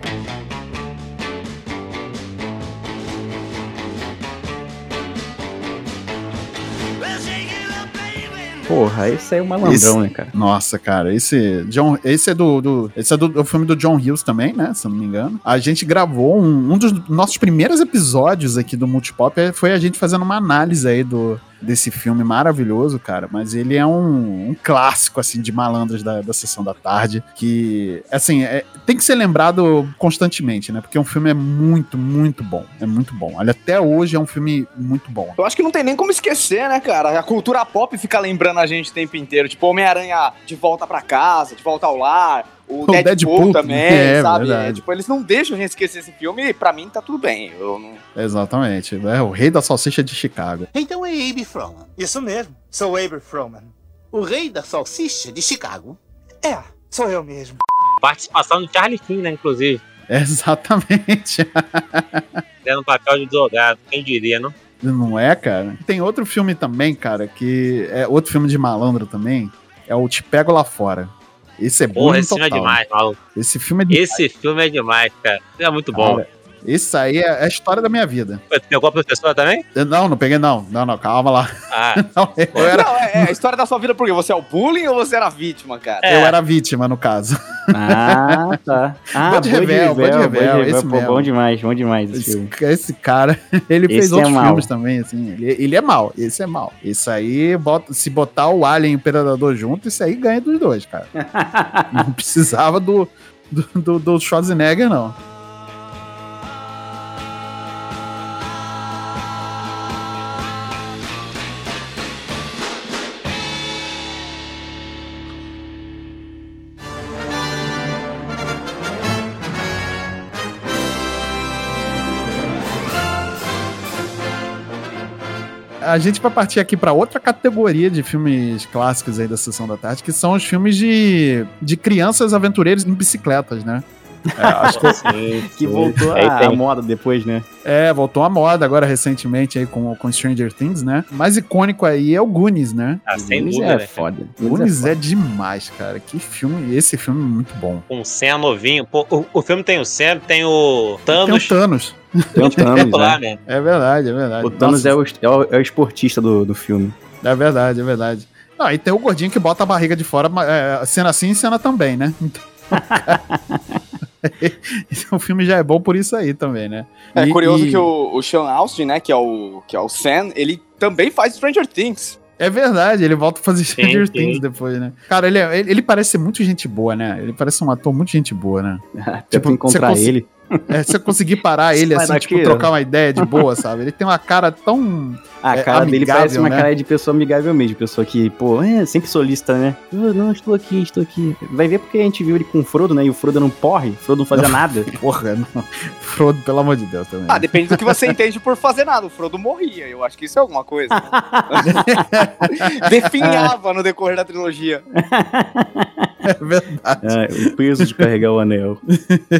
Speaker 4: Porra, esse aí é o malandrão,
Speaker 1: Esse-
Speaker 4: né, cara?
Speaker 1: Nossa, cara, esse John, esse é do, do- esse é do, do filme do John Hughes também, né? Se eu não me engano. A gente gravou um, um dos nossos primeiros episódios aqui do Multipop é- foi a gente fazendo uma análise aí do desse filme maravilhoso, cara. Mas ele é um, um clássico assim de malandros da, da sessão da tarde que assim é- tem que ser lembrado constantemente, né? Porque o filme é muito, muito bom, é muito bom. Olha, até hoje é um filme muito bom.
Speaker 3: Eu acho que não tem nem como esquecer, né, cara? A cultura pop fica lembrando a gente o tempo inteiro. Tipo, Homem-Aranha de volta pra casa, de volta ao lar. O,
Speaker 1: O
Speaker 3: Deadpool,
Speaker 1: Deadpool
Speaker 3: também,
Speaker 1: é,
Speaker 3: sabe?
Speaker 1: verdade.
Speaker 3: Tipo, eles não deixam a gente esquecer esse filme e pra mim tá tudo bem. Eu não...
Speaker 1: Exatamente. É o rei da salsicha de Chicago.
Speaker 6: Então é Abe Froman. Isso mesmo, sou Abe Froman. O rei da salsicha de Chicago. É, sou eu mesmo.
Speaker 2: Participação do Charlie Sheen, né, inclusive.
Speaker 1: Exatamente.
Speaker 2: Tendo papel de drogado, quem diria, não?
Speaker 1: Não é, cara? Tem outro filme também, cara, que é outro filme de malandro também. É o Te Pego Lá Fora. Esse é bom
Speaker 2: Porra, esse filme é demais, maluco.
Speaker 1: Esse filme é de...
Speaker 2: Esse filme é demais, cara. É muito bom.
Speaker 1: Cara, Esse aí é a história da minha vida.
Speaker 2: Tu pegou a professora também?
Speaker 1: Eu- Não, não peguei não. Não, não, calma lá.
Speaker 2: Ah,
Speaker 1: Não, eu, era,
Speaker 3: Não, é, é a história da sua vida porque você é o bullying ou você era vítima, cara?
Speaker 2: É.
Speaker 1: eu era vítima, no caso.
Speaker 4: Ah, tá. Ah,
Speaker 1: Bom de Revel, Boi de Revel, esse
Speaker 4: Pô,
Speaker 1: mesmo.
Speaker 4: bom demais, bom demais esse
Speaker 1: Esse,
Speaker 4: filme.
Speaker 1: esse cara, ele fez
Speaker 4: Esse é
Speaker 1: outros
Speaker 4: mau.
Speaker 1: filmes também, assim. Ele, ele é mal, esse é mal. Esse aí, bota- se botar o Alien e o Predador junto, esse aí ganha dos dois, cara. Não precisava do, do, do, do Schwarzenegger, não. A gente vai partir aqui para outra categoria de filmes clássicos aí da Sessão da Tarde, que são os filmes de, de crianças aventureiros em bicicletas, né? É, acho que
Speaker 2: sim.
Speaker 4: Que voltou
Speaker 2: Aí
Speaker 4: à
Speaker 2: tem.
Speaker 4: moda depois, né?
Speaker 1: é, voltou à moda agora recentemente aí com, com Stranger Things, né? Mais icônico aí é o Goonies, né?
Speaker 2: Ah, sem
Speaker 4: Goonies
Speaker 2: dúvida,
Speaker 4: é
Speaker 2: né?
Speaker 4: foda.
Speaker 1: Goonies
Speaker 4: foda.
Speaker 1: é demais, cara. Que filme, esse filme é muito bom.
Speaker 2: Com o Senna novinho. Pô, o, o filme tem o Senna, tem o
Speaker 1: Tem
Speaker 2: Thanos.
Speaker 1: o Thanos.
Speaker 4: Tem o Thanos,
Speaker 2: Tempo lá,
Speaker 4: né?
Speaker 2: né?
Speaker 1: É verdade, é verdade.
Speaker 4: O Thanos é o, é, o, é o esportista do, do filme.
Speaker 1: É verdade, é verdade. Não, e tem o gordinho que bota a barriga de fora, é, cena assim e cena também, né? Então, Então o filme já é bom por isso aí também, né?
Speaker 3: É
Speaker 1: E-
Speaker 3: curioso
Speaker 1: e-
Speaker 3: que o, o Sean Austin, né, que é o, que é o Sam, ele também faz Stranger Things.
Speaker 1: É verdade, ele volta a fazer Stranger
Speaker 2: sim.
Speaker 1: Things depois, né? Cara, ele, é- ele, ele parece ser muito gente boa, né? Ele parece um ator muito gente boa, né?
Speaker 4: Até
Speaker 1: Tipo,
Speaker 4: encontrar
Speaker 1: você cons-
Speaker 4: ele.
Speaker 1: É, se eu conseguir parar ele, assim,
Speaker 4: daqui,
Speaker 1: tipo, trocar uma ideia de boa, sabe? Ele tem uma cara tão.
Speaker 4: A
Speaker 1: É
Speaker 4: cara dele
Speaker 1: amigável,
Speaker 4: parece uma
Speaker 1: né?
Speaker 4: cara de pessoa amigável mesmo, pessoa que, pô, é sempre solista, né? "Ah, não, estou aqui, estou aqui. Vai ver porque a gente viu ele com o Frodo, né? E o Frodo não porre, o Frodo não fazia nada.
Speaker 1: Porra, não. Frodo, pelo amor de Deus também.
Speaker 3: Ah, depende do que você entende por fazer nada. O Frodo morria, eu acho que isso é alguma coisa. Definhava no decorrer da trilogia.
Speaker 1: É verdade.
Speaker 4: Ah, o peso de carregar o anel.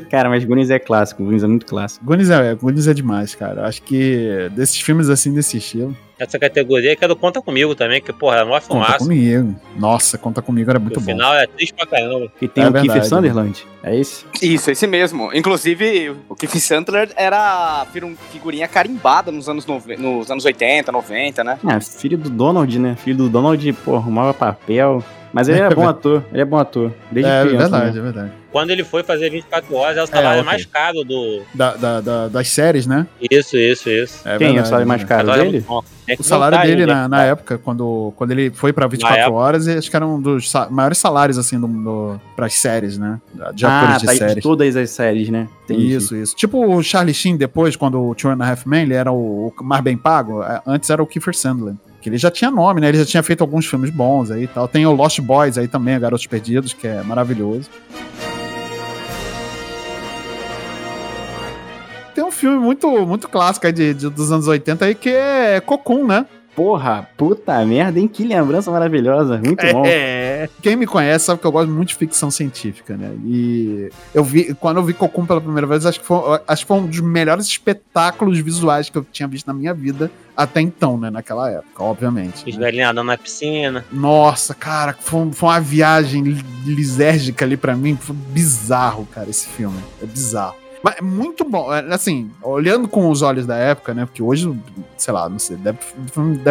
Speaker 4: Cara, mas Goonies é clássico, Goonies é muito clássico.
Speaker 1: Goonies é, Goonies é demais, cara. Acho que desses filmes assim, desse estilo.
Speaker 2: Essa categoria que é do Conta Comigo também, que, porra, é mó
Speaker 1: Conta
Speaker 2: filmaço.
Speaker 1: comigo. Nossa, conta comigo era muito
Speaker 2: o
Speaker 1: bom.
Speaker 2: final é triste pra caramba.
Speaker 4: E tem
Speaker 1: É
Speaker 4: o Kiefer
Speaker 1: verdade,
Speaker 4: Sunderland, é esse?
Speaker 3: Isso, esse mesmo. Inclusive, o Keith Sandler era figurinha carimbada nos anos, nove- nos anos 80, 90, né?
Speaker 4: Ah, filho do Donald, né? Filho do Donald, pô, arrumava papel. Mas ele é bom ator, ele é bom ator. Desde
Speaker 1: É
Speaker 4: criança.
Speaker 1: verdade,
Speaker 4: né?
Speaker 1: é verdade.
Speaker 2: Quando ele foi fazer 24 horas, é o salário
Speaker 1: ok.
Speaker 2: mais caro do.
Speaker 1: Da, da- da- das séries, né?
Speaker 2: Isso, isso, isso.
Speaker 1: É
Speaker 4: Quem é o
Speaker 1: verdade,
Speaker 4: salário mais
Speaker 1: né?
Speaker 4: caro
Speaker 2: é
Speaker 4: dele?
Speaker 2: É
Speaker 1: O salário
Speaker 2: não tá
Speaker 1: dele
Speaker 2: ainda.
Speaker 1: na, na época, quando, quando ele foi pra 24
Speaker 2: época.
Speaker 1: horas, acho que era um dos maiores salários, assim, do, do, pras séries, né? De atores
Speaker 4: Ah,
Speaker 1: de
Speaker 4: tá de
Speaker 1: séries.
Speaker 4: todas as séries, né? Entendi.
Speaker 1: Isso, isso. Tipo o Charlie Sheen depois, quando o Two and a Half Men, ele era o, o mais bem pago, é, antes era o Kiefer Sandler. Que ele já tinha nome, né? Ele já tinha feito alguns filmes bons aí e tal. Tem o Lost Boys aí também, Garotos Perdidos, que é maravilhoso. Tem um filme muito, muito clássico aí de, de- dos anos 80 aí que é Cocoon, né?
Speaker 4: Porra, puta merda, hein? Que lembrança maravilhosa. Muito bom.
Speaker 1: É. Quem me conhece sabe que eu gosto muito de ficção científica, né? E eu vi, quando eu vi Cocoon pela primeira vez, acho que foi, acho que foi um dos melhores espetáculos visuais que eu tinha visto na minha vida até então, né? Naquela época, obviamente.
Speaker 2: Os
Speaker 1: né?
Speaker 2: velhinhos andando na piscina.
Speaker 1: Nossa, cara, foi, foi uma viagem li- lisérgica ali pra mim. Foi bizarro, cara, esse filme. É bizarro. Mas é muito bom. é, Assim, olhando com os olhos da época, né? Porque hoje, sei lá, não sei, deve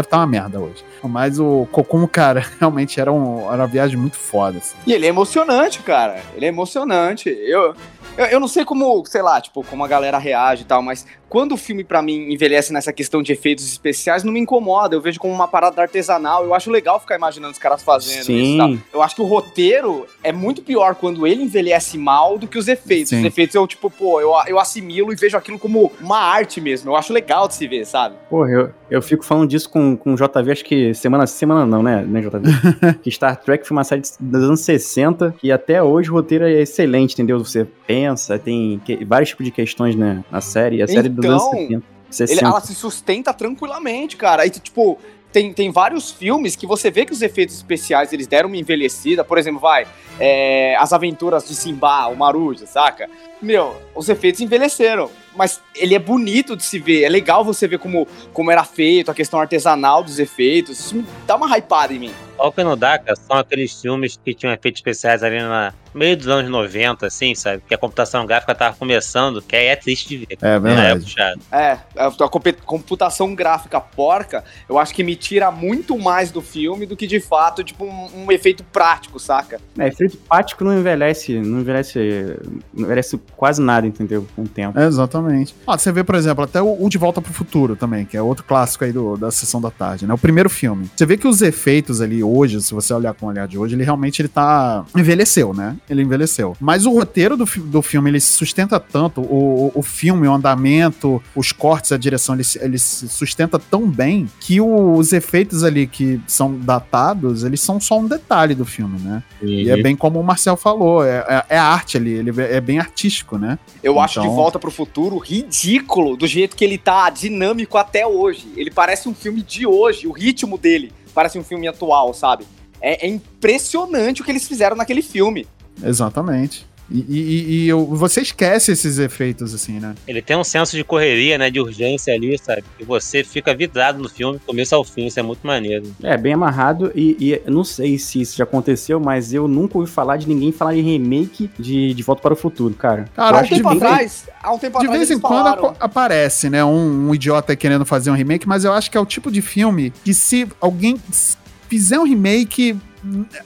Speaker 1: estar uma merda hoje. Mas o Cocum, cara, realmente era, um, era uma viagem muito foda. Assim.
Speaker 3: E ele é emocionante, cara. Ele é emocionante. Eu, eu, eu não sei como, sei lá, tipo, como a galera reage e tal, mas quando o filme, pra mim, envelhece nessa questão de efeitos especiais, não me incomoda. Eu vejo como uma parada artesanal. Eu acho legal ficar imaginando os caras fazendo isso. e tal.
Speaker 4: Sim.
Speaker 3: Eu acho que o roteiro é muito pior quando ele envelhece mal do que os efeitos.
Speaker 1: Sim.
Speaker 3: Os efeitos eu, tipo, pô, eu, eu assimilo e vejo aquilo como uma arte mesmo. Eu acho legal de se ver, sabe?
Speaker 4: Porra, eu, eu fico falando disso com, com o JV, acho que semana semana não, né, né JV? que Star Trek foi uma série dos anos 60, que até hoje o roteiro é excelente, entendeu? Você pensa, tem que- vários tipos de questões né, na série, a série dos
Speaker 3: Então,
Speaker 4: anos 70.
Speaker 3: Ele,
Speaker 4: 60.
Speaker 3: ela se sustenta tranquilamente, cara. Aí, tipo, tem, tem vários filmes que você vê que os efeitos especiais eles deram uma envelhecida. Por exemplo, vai, é, As Aventuras de Simba, o Maruja, saca? Meu, os efeitos envelheceram. Mas ele é bonito de se ver. É legal você ver como, como era feito, a questão artesanal dos efeitos. Isso me dá uma hypada em mim.
Speaker 2: Só o que não dá, cara, são aqueles filmes que tinham efeitos especiais ali na meio dos anos 90, assim, sabe? Que a computação gráfica tava começando, que aí é triste de ver.
Speaker 1: É
Speaker 2: Na
Speaker 1: verdade.
Speaker 2: puxado.
Speaker 3: É, a computação gráfica porca, eu acho que me tira muito mais do filme do que de fato, tipo, um, um efeito prático, saca?
Speaker 4: É, efeito prático não envelhece, não envelhece, não envelhece quase nada, entendeu? Com o tempo.
Speaker 1: É, exatamente. Ó, você vê, por exemplo, até o, o De Volta pro Futuro também, que é outro clássico aí do- da sessão da tarde, né? O primeiro filme. Você vê que os efeitos ali hoje, se você olhar com o olhar de hoje, ele realmente ele tá. envelheceu, né? Ele envelheceu. Mas o roteiro do, do filme, ele se sustenta tanto, o, o, filme, o andamento, os cortes, a direção, ele, se- ele se sustenta tão bem que os efeitos ali que são datados, eles são só um detalhe do filme, né? E é bem como o Marcel falou, é, é, é arte ali, ele é bem artístico, né?
Speaker 3: Eu acho De
Speaker 1: Então-
Speaker 3: Volta pro Futuro ridículo do jeito que ele tá dinâmico até hoje. Ele parece um filme de hoje, o ritmo dele parece um filme atual, sabe? É, é impressionante o que eles fizeram naquele filme.
Speaker 1: Exatamente. E, e- e- eu- você esquece esses efeitos, assim, né?
Speaker 2: Ele tem um senso de correria, né? De urgência ali, sabe? E você fica vidrado no filme, do começo ao fim, isso é muito maneiro.
Speaker 4: É, bem amarrado e, e eu não sei se isso já aconteceu, mas eu nunca ouvi falar de ninguém falar em remake de, de Volta para o Futuro, cara.
Speaker 1: Cara,
Speaker 3: há um tempo
Speaker 1: de-
Speaker 3: atrás, há um tempo
Speaker 1: De
Speaker 3: atrás
Speaker 1: vez em quando
Speaker 3: falaram.
Speaker 1: aparece, né? Um, um idiota querendo fazer um remake, mas eu acho que é o tipo de filme que se alguém fizer um remake,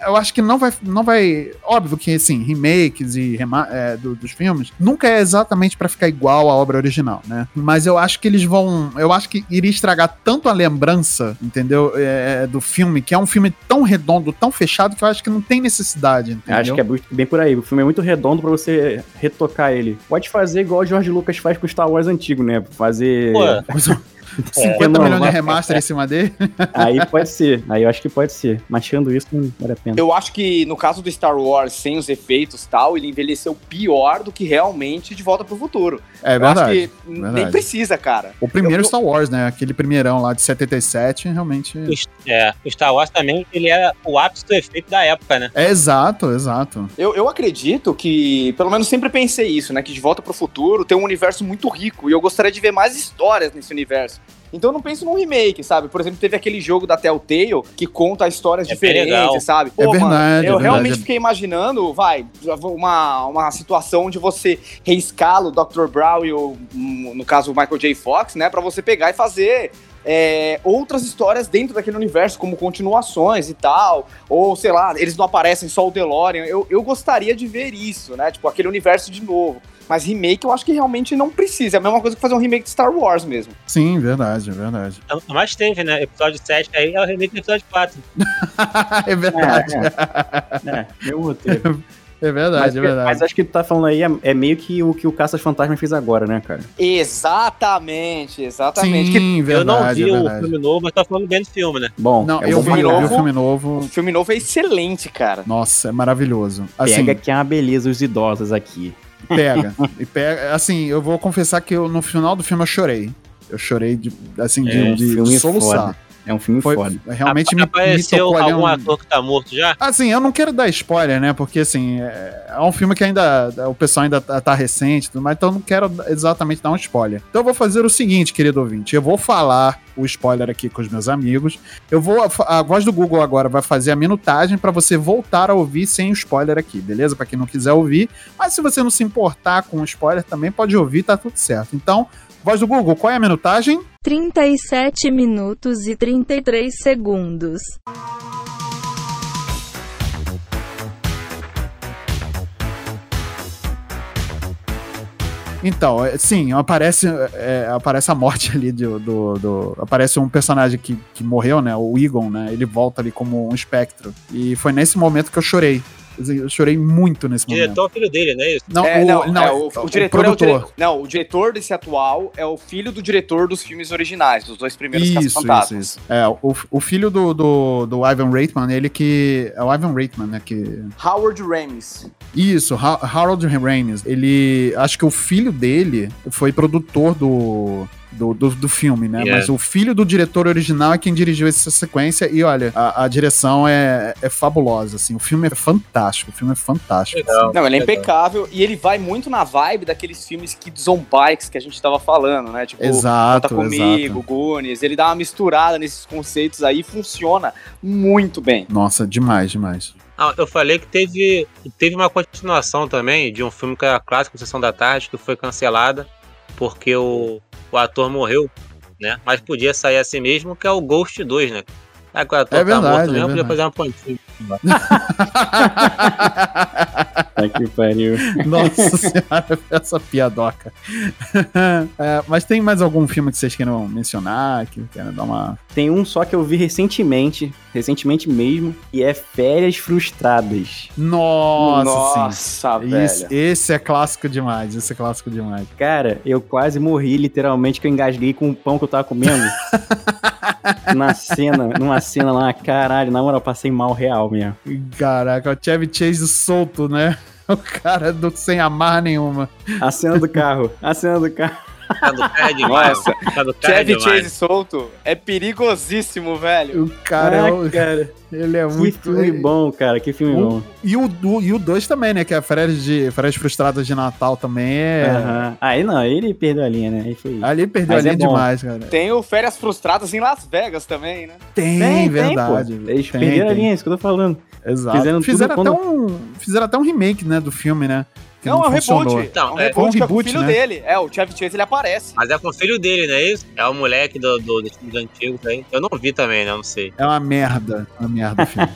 Speaker 1: eu acho que não vai, não vai. Óbvio que, assim, remakes e rema, é, do- dos filmes nunca é exatamente pra ficar igual à obra original, né? Mas eu acho que eles vão. Eu acho que iria estragar tanto a lembrança, entendeu? É, do filme, que é um filme tão redondo, tão fechado, que eu acho que não tem necessidade, entendeu?
Speaker 4: Acho que é bem por aí. O filme é muito redondo pra você retocar ele. Pode fazer igual o George Lucas faz com o Star Wars antigo, né? Fazer.
Speaker 2: Pô,
Speaker 1: 50
Speaker 4: não,
Speaker 1: milhões de remaster em cima dele.
Speaker 4: Aí pode ser. Aí eu acho que pode ser. Mas tirando isso, não vale a pena.
Speaker 3: Eu acho que no caso do Star Wars, sem os efeitos e tal, ele envelheceu pior do que realmente de volta pro futuro.
Speaker 1: É
Speaker 3: Eu acho
Speaker 1: verdade.
Speaker 3: que
Speaker 1: verdade.
Speaker 3: nem precisa, cara.
Speaker 1: O primeiro
Speaker 3: Eu-
Speaker 1: Star Wars, né? Aquele primeirão lá de 77, realmente.
Speaker 2: é, o Star Wars também, ele era o ápice do efeito da época, né?
Speaker 1: É exato, exato.
Speaker 3: Eu, eu acredito que, pelo menos sempre pensei isso, né? Que de volta pro futuro tem um universo muito rico e eu gostaria de ver mais histórias nesse universo. Então eu não penso num remake, sabe? Por exemplo, teve aquele jogo da Telltale que conta histórias
Speaker 2: É bem legal.
Speaker 3: diferentes, sabe?
Speaker 1: É verdade,
Speaker 3: eu
Speaker 1: é
Speaker 3: realmente
Speaker 1: verdade.
Speaker 3: fiquei imaginando, vai, uma, uma situação onde você reescala o Dr. Brown e o, hum, no caso, o Michael J. Fox, né? Pra você pegar e fazer é, outras histórias dentro daquele universo, como continuações e tal. Ou, sei lá, eles não aparecem só o DeLorean. Eu, eu gostaria de ver isso, né? Tipo, aquele universo de novo. Mas remake eu acho que realmente não precisa. É a mesma coisa que fazer um remake de Star Wars mesmo.
Speaker 1: Sim, verdade, é verdade.
Speaker 2: Então, Mas teve, né? Episódio 7 aí é o remake do episódio 4.
Speaker 1: é verdade.
Speaker 4: É, meu roteiro.
Speaker 1: É verdade,
Speaker 4: mas,
Speaker 1: é verdade.
Speaker 4: mas acho que tu tá falando aí é, é meio que o que o Caças Fantasmas fez agora, né, cara?
Speaker 3: Exatamente, exatamente. Que
Speaker 1: Sim,
Speaker 2: eu
Speaker 1: verdade,
Speaker 2: não vi
Speaker 1: é
Speaker 2: o filme novo, mas tô falando bem do filme, né?
Speaker 4: Bom,
Speaker 1: Não,
Speaker 4: é
Speaker 1: eu vi,
Speaker 4: pra
Speaker 1: eu vi o filme
Speaker 3: o
Speaker 1: novo.
Speaker 3: filme novo é excelente, cara.
Speaker 1: Nossa, é maravilhoso. Assim,
Speaker 4: Pega que é uma beleza os idosos aqui.
Speaker 1: Pega. e pega. Assim, eu vou confessar que eu, no final do filme eu chorei. Eu chorei de, assim, de,
Speaker 4: É um
Speaker 1: de
Speaker 4: filme
Speaker 1: soluçar.
Speaker 4: foda. É um filme
Speaker 1: Foi,
Speaker 4: foda.
Speaker 1: realmente me, me
Speaker 2: Apareceu
Speaker 1: ali
Speaker 2: algum
Speaker 1: um...
Speaker 2: ator que tá morto já?
Speaker 1: Assim, eu não quero dar spoiler, né? Porque, assim, é, é um filme que ainda. O pessoal ainda tá, tá recente, mais, então eu não quero exatamente dar um spoiler. Então eu vou fazer o seguinte, querido ouvinte: eu vou falar o spoiler aqui com os meus amigos. Eu vou. A voz do Google agora vai fazer a minutagem pra você voltar a ouvir sem o spoiler aqui, beleza? Pra quem não quiser ouvir. Mas se você não se importar com o spoiler também, pode ouvir, tá tudo certo. Então, voz do Google, qual é a minutagem?
Speaker 7: 37 minutos e 33 segundos.
Speaker 1: Então, é, sim, aparece, é, aparece a morte ali do, do, do- Aparece um personagem que, que morreu, né? O Egon, né? Ele volta ali como um espectro. E foi nesse momento que eu chorei. Eu chorei muito nesse
Speaker 2: O
Speaker 1: momento.
Speaker 2: diretor é o filho dele, não é isso?
Speaker 1: Não,
Speaker 3: É,
Speaker 1: o,
Speaker 3: não,
Speaker 1: não,
Speaker 3: é, o, o diretor é o
Speaker 1: produtor.
Speaker 3: diretor. Não, o diretor desse atual é o filho do diretor dos filmes originais, dos dois primeiros
Speaker 1: Isso, isso,
Speaker 3: Caça-Fantasmas.
Speaker 1: isso. É, o, o filho do, do, do Ivan Reitman, ele que. É o Ivan Reitman, né? Que.
Speaker 3: Howard Ramis.
Speaker 1: Isso, Ha- Harold Ramis. Ele. Acho que o filho dele foi produtor do. Do, do, do filme, né?
Speaker 2: Yeah.
Speaker 1: Mas o filho do diretor original é quem dirigiu essa sequência. E olha, a, a direção é, é fabulosa, assim. O filme é fantástico. O filme é fantástico.
Speaker 2: Legal.
Speaker 3: Não, ele é
Speaker 2: Legal.
Speaker 3: impecável e ele vai muito na vibe daqueles filmes Kids on Bikes que a gente tava falando, né? Tipo,
Speaker 1: Exato,
Speaker 3: Conta Comigo,
Speaker 1: exato.
Speaker 3: Goonies. Ele dá uma misturada nesses conceitos aí e funciona muito bem.
Speaker 1: Nossa, demais, demais.
Speaker 2: Ah, eu falei que teve, teve uma continuação também de um filme que era clássico, Sessão da Tarde, que foi cancelada porque o, o ator morreu, né? Mas podia sair assim mesmo, que é o Ghost 2, né? Agora o ator
Speaker 1: É verdade,
Speaker 2: tá morto
Speaker 1: é
Speaker 2: mesmo, podia
Speaker 1: verdade.
Speaker 2: fazer uma pontinha.
Speaker 4: Que pariu.
Speaker 1: Nossa senhora, essa piadoca. É, mas tem mais algum filme que vocês queiram mencionar? Que queiram dar uma.
Speaker 4: Tem um só que eu vi recentemente, recentemente mesmo, e é Férias Frustradas.
Speaker 1: Nossa, sim.
Speaker 3: Nossa, velho.
Speaker 1: Esse, esse é clássico demais, esse é clássico demais.
Speaker 4: Cara, eu quase morri, literalmente, que eu engasguei com o pão que eu tava comendo. na cena, numa cena lá, caralho, na moral, eu passei mal real mesmo.
Speaker 1: Caraca, o Chevy Chase solto, né? O cara do, sem amarra nenhuma.
Speaker 4: A cena do carro, a cena do carro.
Speaker 2: Tá é demais.
Speaker 3: Nossa,
Speaker 2: Tá é
Speaker 3: Chevy. Chase solto é perigosíssimo, velho.
Speaker 1: O cara, é o-
Speaker 4: Ah, cara,
Speaker 1: ele é
Speaker 4: que
Speaker 1: muito.
Speaker 4: filme bom, cara, que filme
Speaker 1: Um-
Speaker 4: bom.
Speaker 1: E o 2 e o dois também, né? Que é Férias, de, Férias Frustradas de Natal também é.
Speaker 4: Aham. Aí não, ele perdeu a linha, né? Aí foi.
Speaker 1: Ali perdeu
Speaker 4: Mas
Speaker 1: a
Speaker 4: é
Speaker 1: linha
Speaker 4: bom.
Speaker 1: demais, cara.
Speaker 3: Tem o Férias Frustradas em Las Vegas também, né?
Speaker 1: Tem,
Speaker 4: pô.
Speaker 1: verdade.
Speaker 4: Eles
Speaker 1: Tem,
Speaker 4: perderam a
Speaker 1: tem.
Speaker 4: linha, é isso que eu tô falando.
Speaker 1: Exato.
Speaker 4: Fizeram tudo
Speaker 1: fizeram, até
Speaker 4: quando-
Speaker 1: um, fizeram até um remake, né, do filme, né? Que
Speaker 3: não,
Speaker 1: não,
Speaker 3: é um
Speaker 1: funcionou.
Speaker 3: reboot.
Speaker 2: Então,
Speaker 3: é um
Speaker 2: é-
Speaker 3: reboot
Speaker 1: um
Speaker 3: é o
Speaker 1: reboot,
Speaker 3: filho
Speaker 1: né?
Speaker 3: dele. É, o Chevy Chase ele aparece.
Speaker 2: Mas é com o filho dele, não é isso? É o moleque do, do, dos filmes antigos aí. Eu não vi também, né? Eu não sei.
Speaker 1: É uma merda. É uma merda o filme.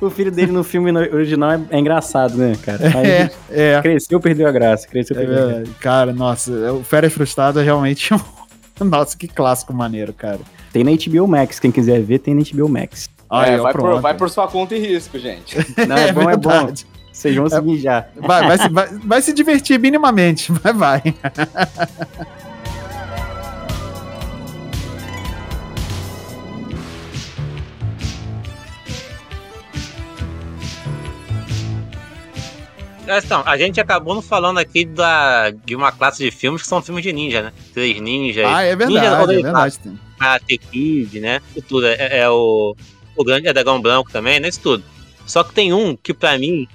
Speaker 4: o filho dele no filme original é, é engraçado, né, cara? Aí
Speaker 1: é, é.
Speaker 4: Cresceu, perdeu a graça. Cresceu,
Speaker 1: É
Speaker 4: perdeu a graça.
Speaker 1: verdade. Cara, nossa, o Férias Frustradas é realmente um. Nossa, que clássico maneiro, cara.
Speaker 4: Tem na HBO Max, quem quiser ver, tem na HBO Max.
Speaker 1: Aí,
Speaker 3: é, vai, por,
Speaker 1: pronto.
Speaker 3: vai por sua conta e risco, gente.
Speaker 4: Não, é, bom, é bom. Vocês vão seguir já.
Speaker 1: Vai, vai, se, vai, vai se divertir minimamente, mas vai.
Speaker 2: Então, a gente acabou não falando aqui da, de uma classe de filmes que são filmes de ninja, né? Três ninjas.
Speaker 1: Ah, é
Speaker 2: Ninja
Speaker 1: verdade, é
Speaker 2: Orei-
Speaker 1: verdade.
Speaker 2: Karate Kid, né? E tudo. É, é o, o Grande Dragão Branco também, né? Isso tudo. Só que tem um que pra mim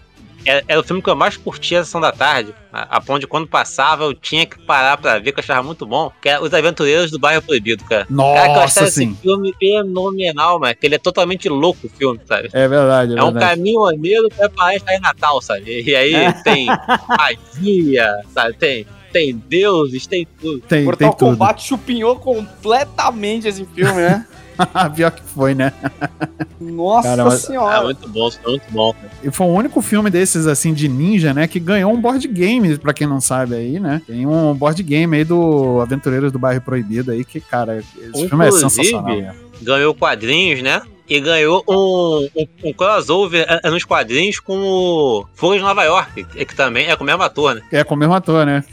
Speaker 2: é- era o filme que eu mais curtia a sessão da tarde. A, a ponto de quando passava eu tinha que parar pra ver, que eu achava muito bom. Que é Os Aventureiros do Bairro Proibido, cara. Cara, que eu
Speaker 1: Nossa,
Speaker 2: achava esse
Speaker 1: sim.
Speaker 2: filme fenomenal, mano. Que ele é totalmente louco o filme, sabe?
Speaker 1: É verdade, é,
Speaker 2: É um
Speaker 1: verdade.
Speaker 2: caminhoneiro pra palestra em Natal, sabe? E aí tem magia, sabe? Tem, tem deuses, tem tudo.
Speaker 1: Tem, tem
Speaker 3: Mortal
Speaker 1: tudo.
Speaker 3: Kombat chupinhou completamente esse filme, né?
Speaker 1: Pior que foi, né?
Speaker 3: Nossa
Speaker 1: Cara, mas-
Speaker 2: É
Speaker 3: senhora.
Speaker 2: muito bom, é muito bom. Cara.
Speaker 1: E foi o único filme desses, assim, de ninja, né? Que ganhou um board game, pra quem não sabe aí, né? Tem um board game aí do Aventureiros do Bairro Proibido aí, que, cara, esse filme é
Speaker 2: Inclusive,
Speaker 1: sensacional. né?
Speaker 2: Ganhou quadrinhos, né? E ganhou um, um, um crossover é, é, nos quadrinhos com o Fogo de Nova York, que, que também é com o mesmo ator, né?
Speaker 1: É com o mesmo ator, né?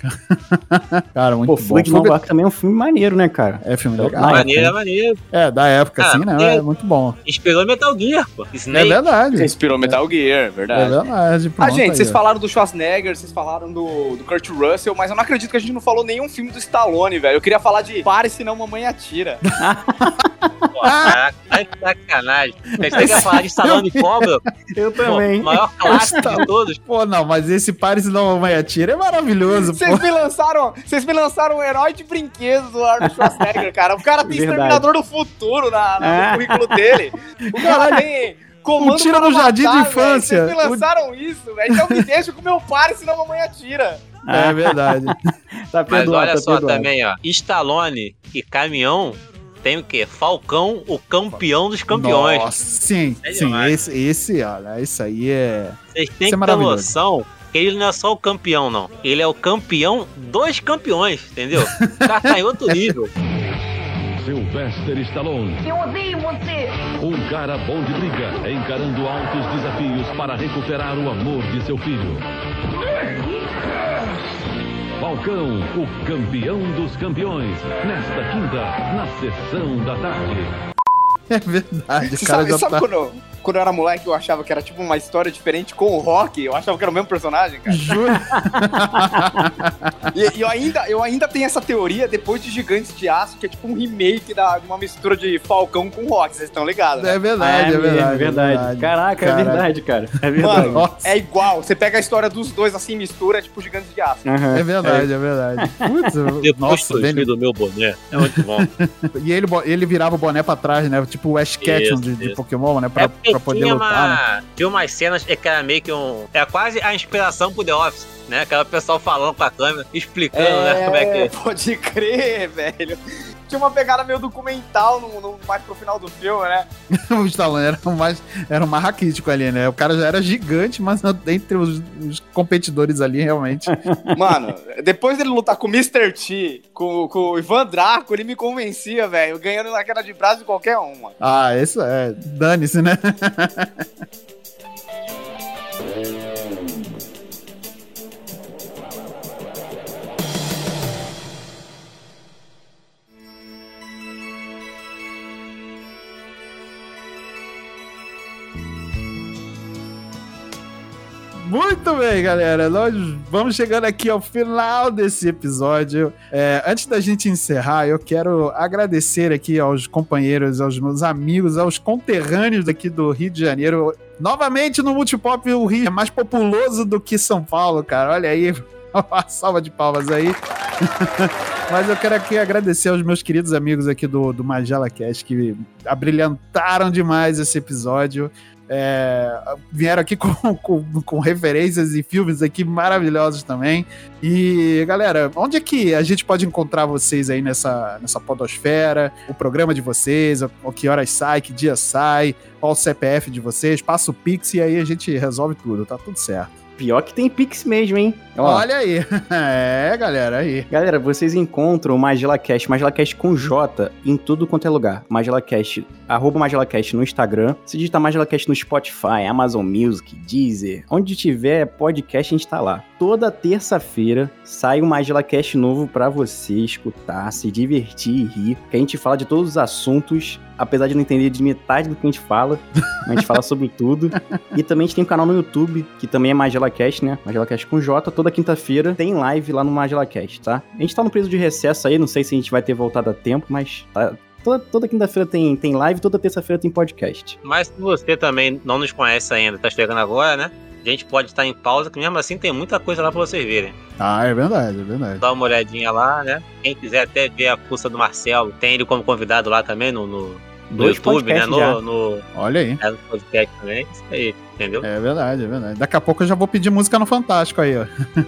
Speaker 1: cara, muito
Speaker 4: Pô,
Speaker 1: bom.
Speaker 4: Fuga de Nova York também é um filme maneiro, né, cara?
Speaker 1: É filme
Speaker 4: Ah,
Speaker 1: legal.
Speaker 2: maneiro, é
Speaker 4: é.
Speaker 2: maneiro.
Speaker 1: É, da época,
Speaker 2: Ah,
Speaker 1: assim, né?
Speaker 2: é-
Speaker 1: É muito bom.
Speaker 2: Inspirou Metal Gear, pô.
Speaker 1: É
Speaker 2: Snake.
Speaker 1: verdade.
Speaker 3: Inspirou Metal Gear,
Speaker 1: É
Speaker 3: verdade.
Speaker 1: verdade.
Speaker 3: Ah,
Speaker 1: pronto
Speaker 3: gente,
Speaker 1: aí,
Speaker 3: vocês falaram do Schwarzenegger, vocês falaram do, do Kurt Russell, mas eu não acredito que a gente não falou nenhum filme do Stallone, velho. Eu queria falar de Pare Senão Mamãe Atira.
Speaker 2: Pô, caraca, tá sacanagem. A gente tem que falar de Stallone e Cobra,
Speaker 4: Eu
Speaker 2: pô,
Speaker 4: também.
Speaker 2: maior clássico de todos.
Speaker 1: Pô, não, mas esse Pare Se Não Mamãe Atira é maravilhoso, pô.
Speaker 3: Vocês me lançaram, vocês me lançaram um herói de brinquedos do Arnold Schwarzenegger, cara. O cara tem
Speaker 4: Verdade.
Speaker 3: Exterminador do Futuro na, na- no currículo dele. O cara tem comando
Speaker 1: Um tiro no jardim de
Speaker 3: matar,
Speaker 1: infância.
Speaker 3: Vocês me lançaram isso, velho. Então me deixa com meu Pare Senão a Mamãe Atira.
Speaker 1: É verdade.
Speaker 4: Tá
Speaker 2: Mas
Speaker 4: perdoado,
Speaker 2: olha
Speaker 4: tá
Speaker 2: só
Speaker 4: perdoado.
Speaker 2: também, ó. Stallone e Caminhão tem o quê? Falcão, o campeão dos campeões.
Speaker 1: Nossa, sim,
Speaker 2: É
Speaker 1: sim. Esse, esse, olha, isso aí é.
Speaker 2: Vocês têm
Speaker 1: Isso é
Speaker 2: que ter noção que ele não é só o campeão, não. Ele é o campeão dos campeões, entendeu? O cara tá em outro nível.
Speaker 5: Sylvester Stallone.
Speaker 8: Eu odeio você!
Speaker 5: Um cara bom de briga, encarando altos desafios para recuperar o amor de seu filho. Falcão, o campeão dos campeões, nesta quinta, na sessão da tarde.
Speaker 1: É verdade. O cara
Speaker 3: sabe,
Speaker 1: já
Speaker 3: sabe
Speaker 1: tá.
Speaker 3: quando, eu- quando eu era moleque eu achava que era tipo uma história diferente com o Rock? Eu achava que era o mesmo personagem, cara.
Speaker 1: Juro.
Speaker 3: E, e eu, ainda, eu ainda tenho essa teoria depois de Gigantes de Aço, que é tipo um remake da, de uma mistura de Falcão com Rock, vocês estão ligados? né?
Speaker 1: É verdade, é,
Speaker 4: mesmo,
Speaker 1: verdade.
Speaker 4: é verdade. Caraca,
Speaker 1: Cara.
Speaker 4: é verdade, cara. É verdade.
Speaker 3: Mano, é igual. Você pega a história dos dois assim, mistura, é tipo Gigantes de Aço.
Speaker 4: Aham.
Speaker 1: É verdade, é verdade. Putz, nossa,
Speaker 2: do meu boné. É muito bom.
Speaker 1: E ele, ele virava o boné pra trás, né? Tipo o Ash Ketchum de, de. Pokémon, né? Pra,
Speaker 2: é
Speaker 1: pra poder
Speaker 2: tinha,
Speaker 1: lutar, né?
Speaker 2: uma, tinha umas cenas que era meio que um. É quase a inspiração pro The Office, né? Aquela pessoal falando com a câmera, explicando, né? Como é que.
Speaker 3: pode crer, velho. Tinha uma pegada meio documental no, no- mais pro final do filme, né?
Speaker 1: o Stallone era o mais, era mais raquítico ali, né? O cara já era gigante, mas entre os, os competidores ali, realmente.
Speaker 3: Mano, depois dele lutar com o Mr. T, com, com o Ivan Draco, ele me convencia, velho, ganhando na queda de braço de qualquer um, mano.
Speaker 1: Ah, isso é. Dane-se, né? Muito bem, galera. Nós vamos chegando aqui ao final desse episódio. É, antes da gente encerrar, eu quero agradecer aqui aos companheiros, aos meus amigos, aos conterrâneos daqui do Rio de Janeiro. Novamente no Multipop, o Rio é mais populoso do que São Paulo, cara. Olha aí, uma salva de palmas aí. Mas eu quero aqui agradecer aos meus queridos amigos aqui do, do Magela Cast que abrilhantaram demais esse episódio. É, vieram aqui com, com, com, referências e filmes aqui maravilhosos também. E, galera, onde é que a gente pode encontrar vocês aí nessa, nessa podosfera? O programa de vocês, o que horas sai, que dia sai, qual o CPF de vocês, passa o Pix e aí a gente resolve tudo, tá tudo certo.
Speaker 4: Pior que tem Pix mesmo, hein?
Speaker 1: Ó. Olha aí. É, galera, aí.
Speaker 4: Galera, vocês encontram o MagelaCast, MagelaCast com J, em tudo quanto é lugar. MagelaCast, arroba MagelaCast no Instagram. Se digitar MagelaCast no Spotify, Amazon Music, Deezer, onde tiver podcast, a gente tá lá. Toda terça-feira sai um MagelaCast novo pra você escutar, se divertir e rir. Que a gente fala de todos os assuntos apesar de não entender de metade do que a gente fala, a gente fala sobre tudo. E também a gente tem um canal no YouTube, que também é MagelaCast, né? MagelaCast com J. Toda quinta-feira tem live lá no MagelaCast, tá? A gente tá no período de recesso aí, não sei se a gente vai ter voltado a tempo, mas tá, Toda, toda quinta-feira tem, tem live, toda terça-feira tem podcast.
Speaker 2: Mas se você também não nos conhece ainda, tá chegando agora, né? A gente pode estar em pausa, que mesmo assim tem muita coisa lá pra vocês verem.
Speaker 1: Ah, é verdade, é verdade.
Speaker 2: Dá uma olhadinha lá, né? Quem quiser até ver a força do Marcelo, tem ele como convidado lá também no, no, no YouTube, né? No, no,
Speaker 1: Olha aí.
Speaker 2: É, no podcast também. Isso aí, entendeu?
Speaker 1: É verdade, é verdade. Daqui a pouco eu já vou pedir música no Fantástico aí, ó.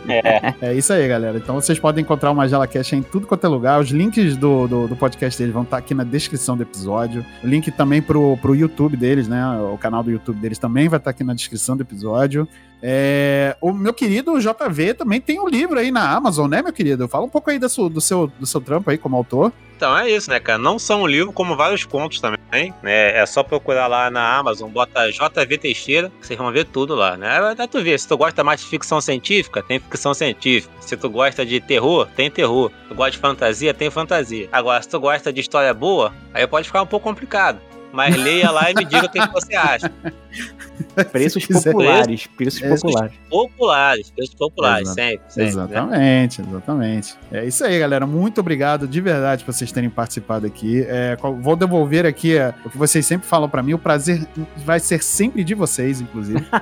Speaker 1: É. é isso aí, galera. Então vocês podem encontrar o Magela Cash em tudo quanto é lugar. Os links do, do, do podcast deles vão estar aqui na descrição do episódio. O link também pro, pro YouTube deles, né? O canal do YouTube deles também vai estar aqui na descrição do episódio. É, o meu querido JV também tem um livro aí na Amazon, né, meu querido? Fala um pouco aí do seu, do seu, do seu trampo aí como autor.
Speaker 2: Então é isso, né, cara? Não só um livro, como vários contos também. Né? É só procurar lá na Amazon, bota JV Teixeira, que vocês vão ver tudo lá, né? Dá tu ver, se tu gosta mais de ficção científica, tem ficção científica. Se tu gosta de terror, tem terror. Se tu gosta de fantasia, tem fantasia. Agora, se tu gosta de história boa, aí pode ficar um pouco complicado. Mas leia lá e me diga o que, que você acha.
Speaker 4: Preços populares, preços, preços populares.
Speaker 2: Populares, preços populares, sempre, sempre.
Speaker 1: Exatamente, né? exatamente. É isso aí, galera. Muito obrigado de verdade por vocês terem participado aqui. É, vou devolver aqui é, o que vocês sempre falam para mim. O prazer vai ser sempre de vocês, inclusive.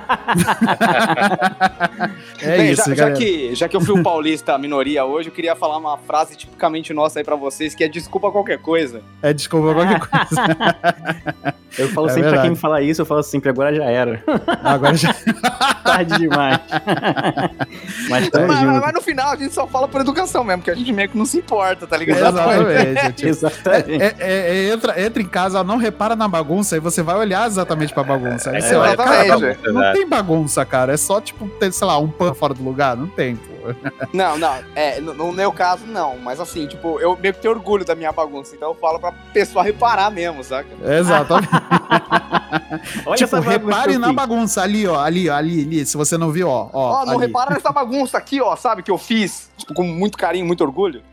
Speaker 3: é Bem, isso, já, já, que, já que eu fui o paulista minoria hoje, eu queria falar uma frase tipicamente nossa aí para vocês, que é desculpa qualquer coisa.
Speaker 1: É desculpa qualquer coisa.
Speaker 4: eu falo é sempre verdade. pra quem me fala isso, eu falo sempre, agora já era.
Speaker 1: Agora já.
Speaker 4: Tarde demais.
Speaker 3: mas, mas, mas, no final a gente só fala por educação mesmo, porque a gente meio que não se importa, tá ligado?
Speaker 1: Exatamente. tipo, exatamente. É, é, é, entra, entra em casa, não repara na bagunça e você vai olhar exatamente pra bagunça. Aí você olha, cara, não, não tem bagunça, cara. É só, tipo, ter, sei lá, um pano fora do lugar. Não tem, pô.
Speaker 3: Não, não. É, no, no, meu caso, não. Mas assim, tipo, eu meio que tenho orgulho da minha bagunça. Então eu falo pra pessoa reparar mesmo, saca?
Speaker 1: Exatamente. Olha tipo, repare na bagunça ali, ó. Ali, ali, ali. Se você não viu, ó. Ó,
Speaker 3: ó não ali. repara nessa bagunça aqui, ó, sabe? Que eu fiz. Tipo, com muito carinho, muito orgulho.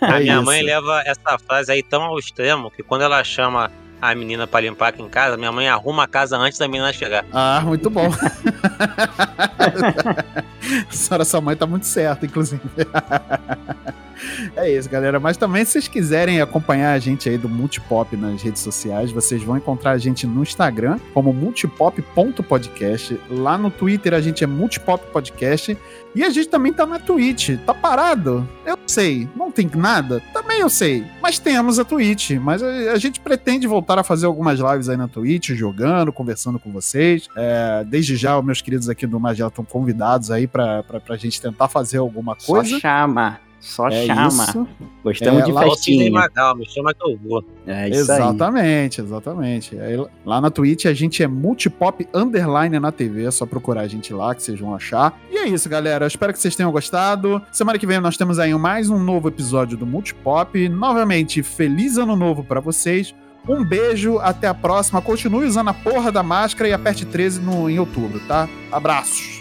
Speaker 2: a minha mãe leva essa frase aí tão ao extremo que quando ela chama a menina para limpar aqui em casa, minha mãe arruma a casa antes da menina chegar.
Speaker 1: Ah, muito bom. a senhora, sua mãe tá muito certa, inclusive. É isso, galera. Mas também, se vocês quiserem acompanhar a gente aí do Multipop nas redes sociais, vocês vão encontrar a gente no Instagram como multipop.podcast. Lá no Twitter a gente é Multipop Podcast. E a gente também tá na Twitch. Tá parado? Eu sei. Não tem nada? Também eu sei. Mas temos a Twitch. Mas a, gente pretende voltar a fazer algumas lives aí na Twitch, jogando, conversando com vocês. É, desde já, os meus queridos aqui do Magela estão convidados aí pra, pra, pra gente tentar fazer alguma coisa.
Speaker 4: Só chama. Só é chama. Isso. Gostamos é, de festinha.
Speaker 2: Magal, me chama que eu vou.
Speaker 1: É isso exatamente, aí. exatamente. Aí, lá na Twitch a gente é multipop underline na TV, é só procurar a gente lá que vocês vão achar. E é isso, galera. Eu espero que vocês tenham gostado. Semana que vem nós temos aí mais um novo episódio do Multipop. Novamente, feliz ano novo para vocês. Um beijo, até a próxima. Continue usando a porra da máscara e aperte 13 no, em outubro, tá? Abraços.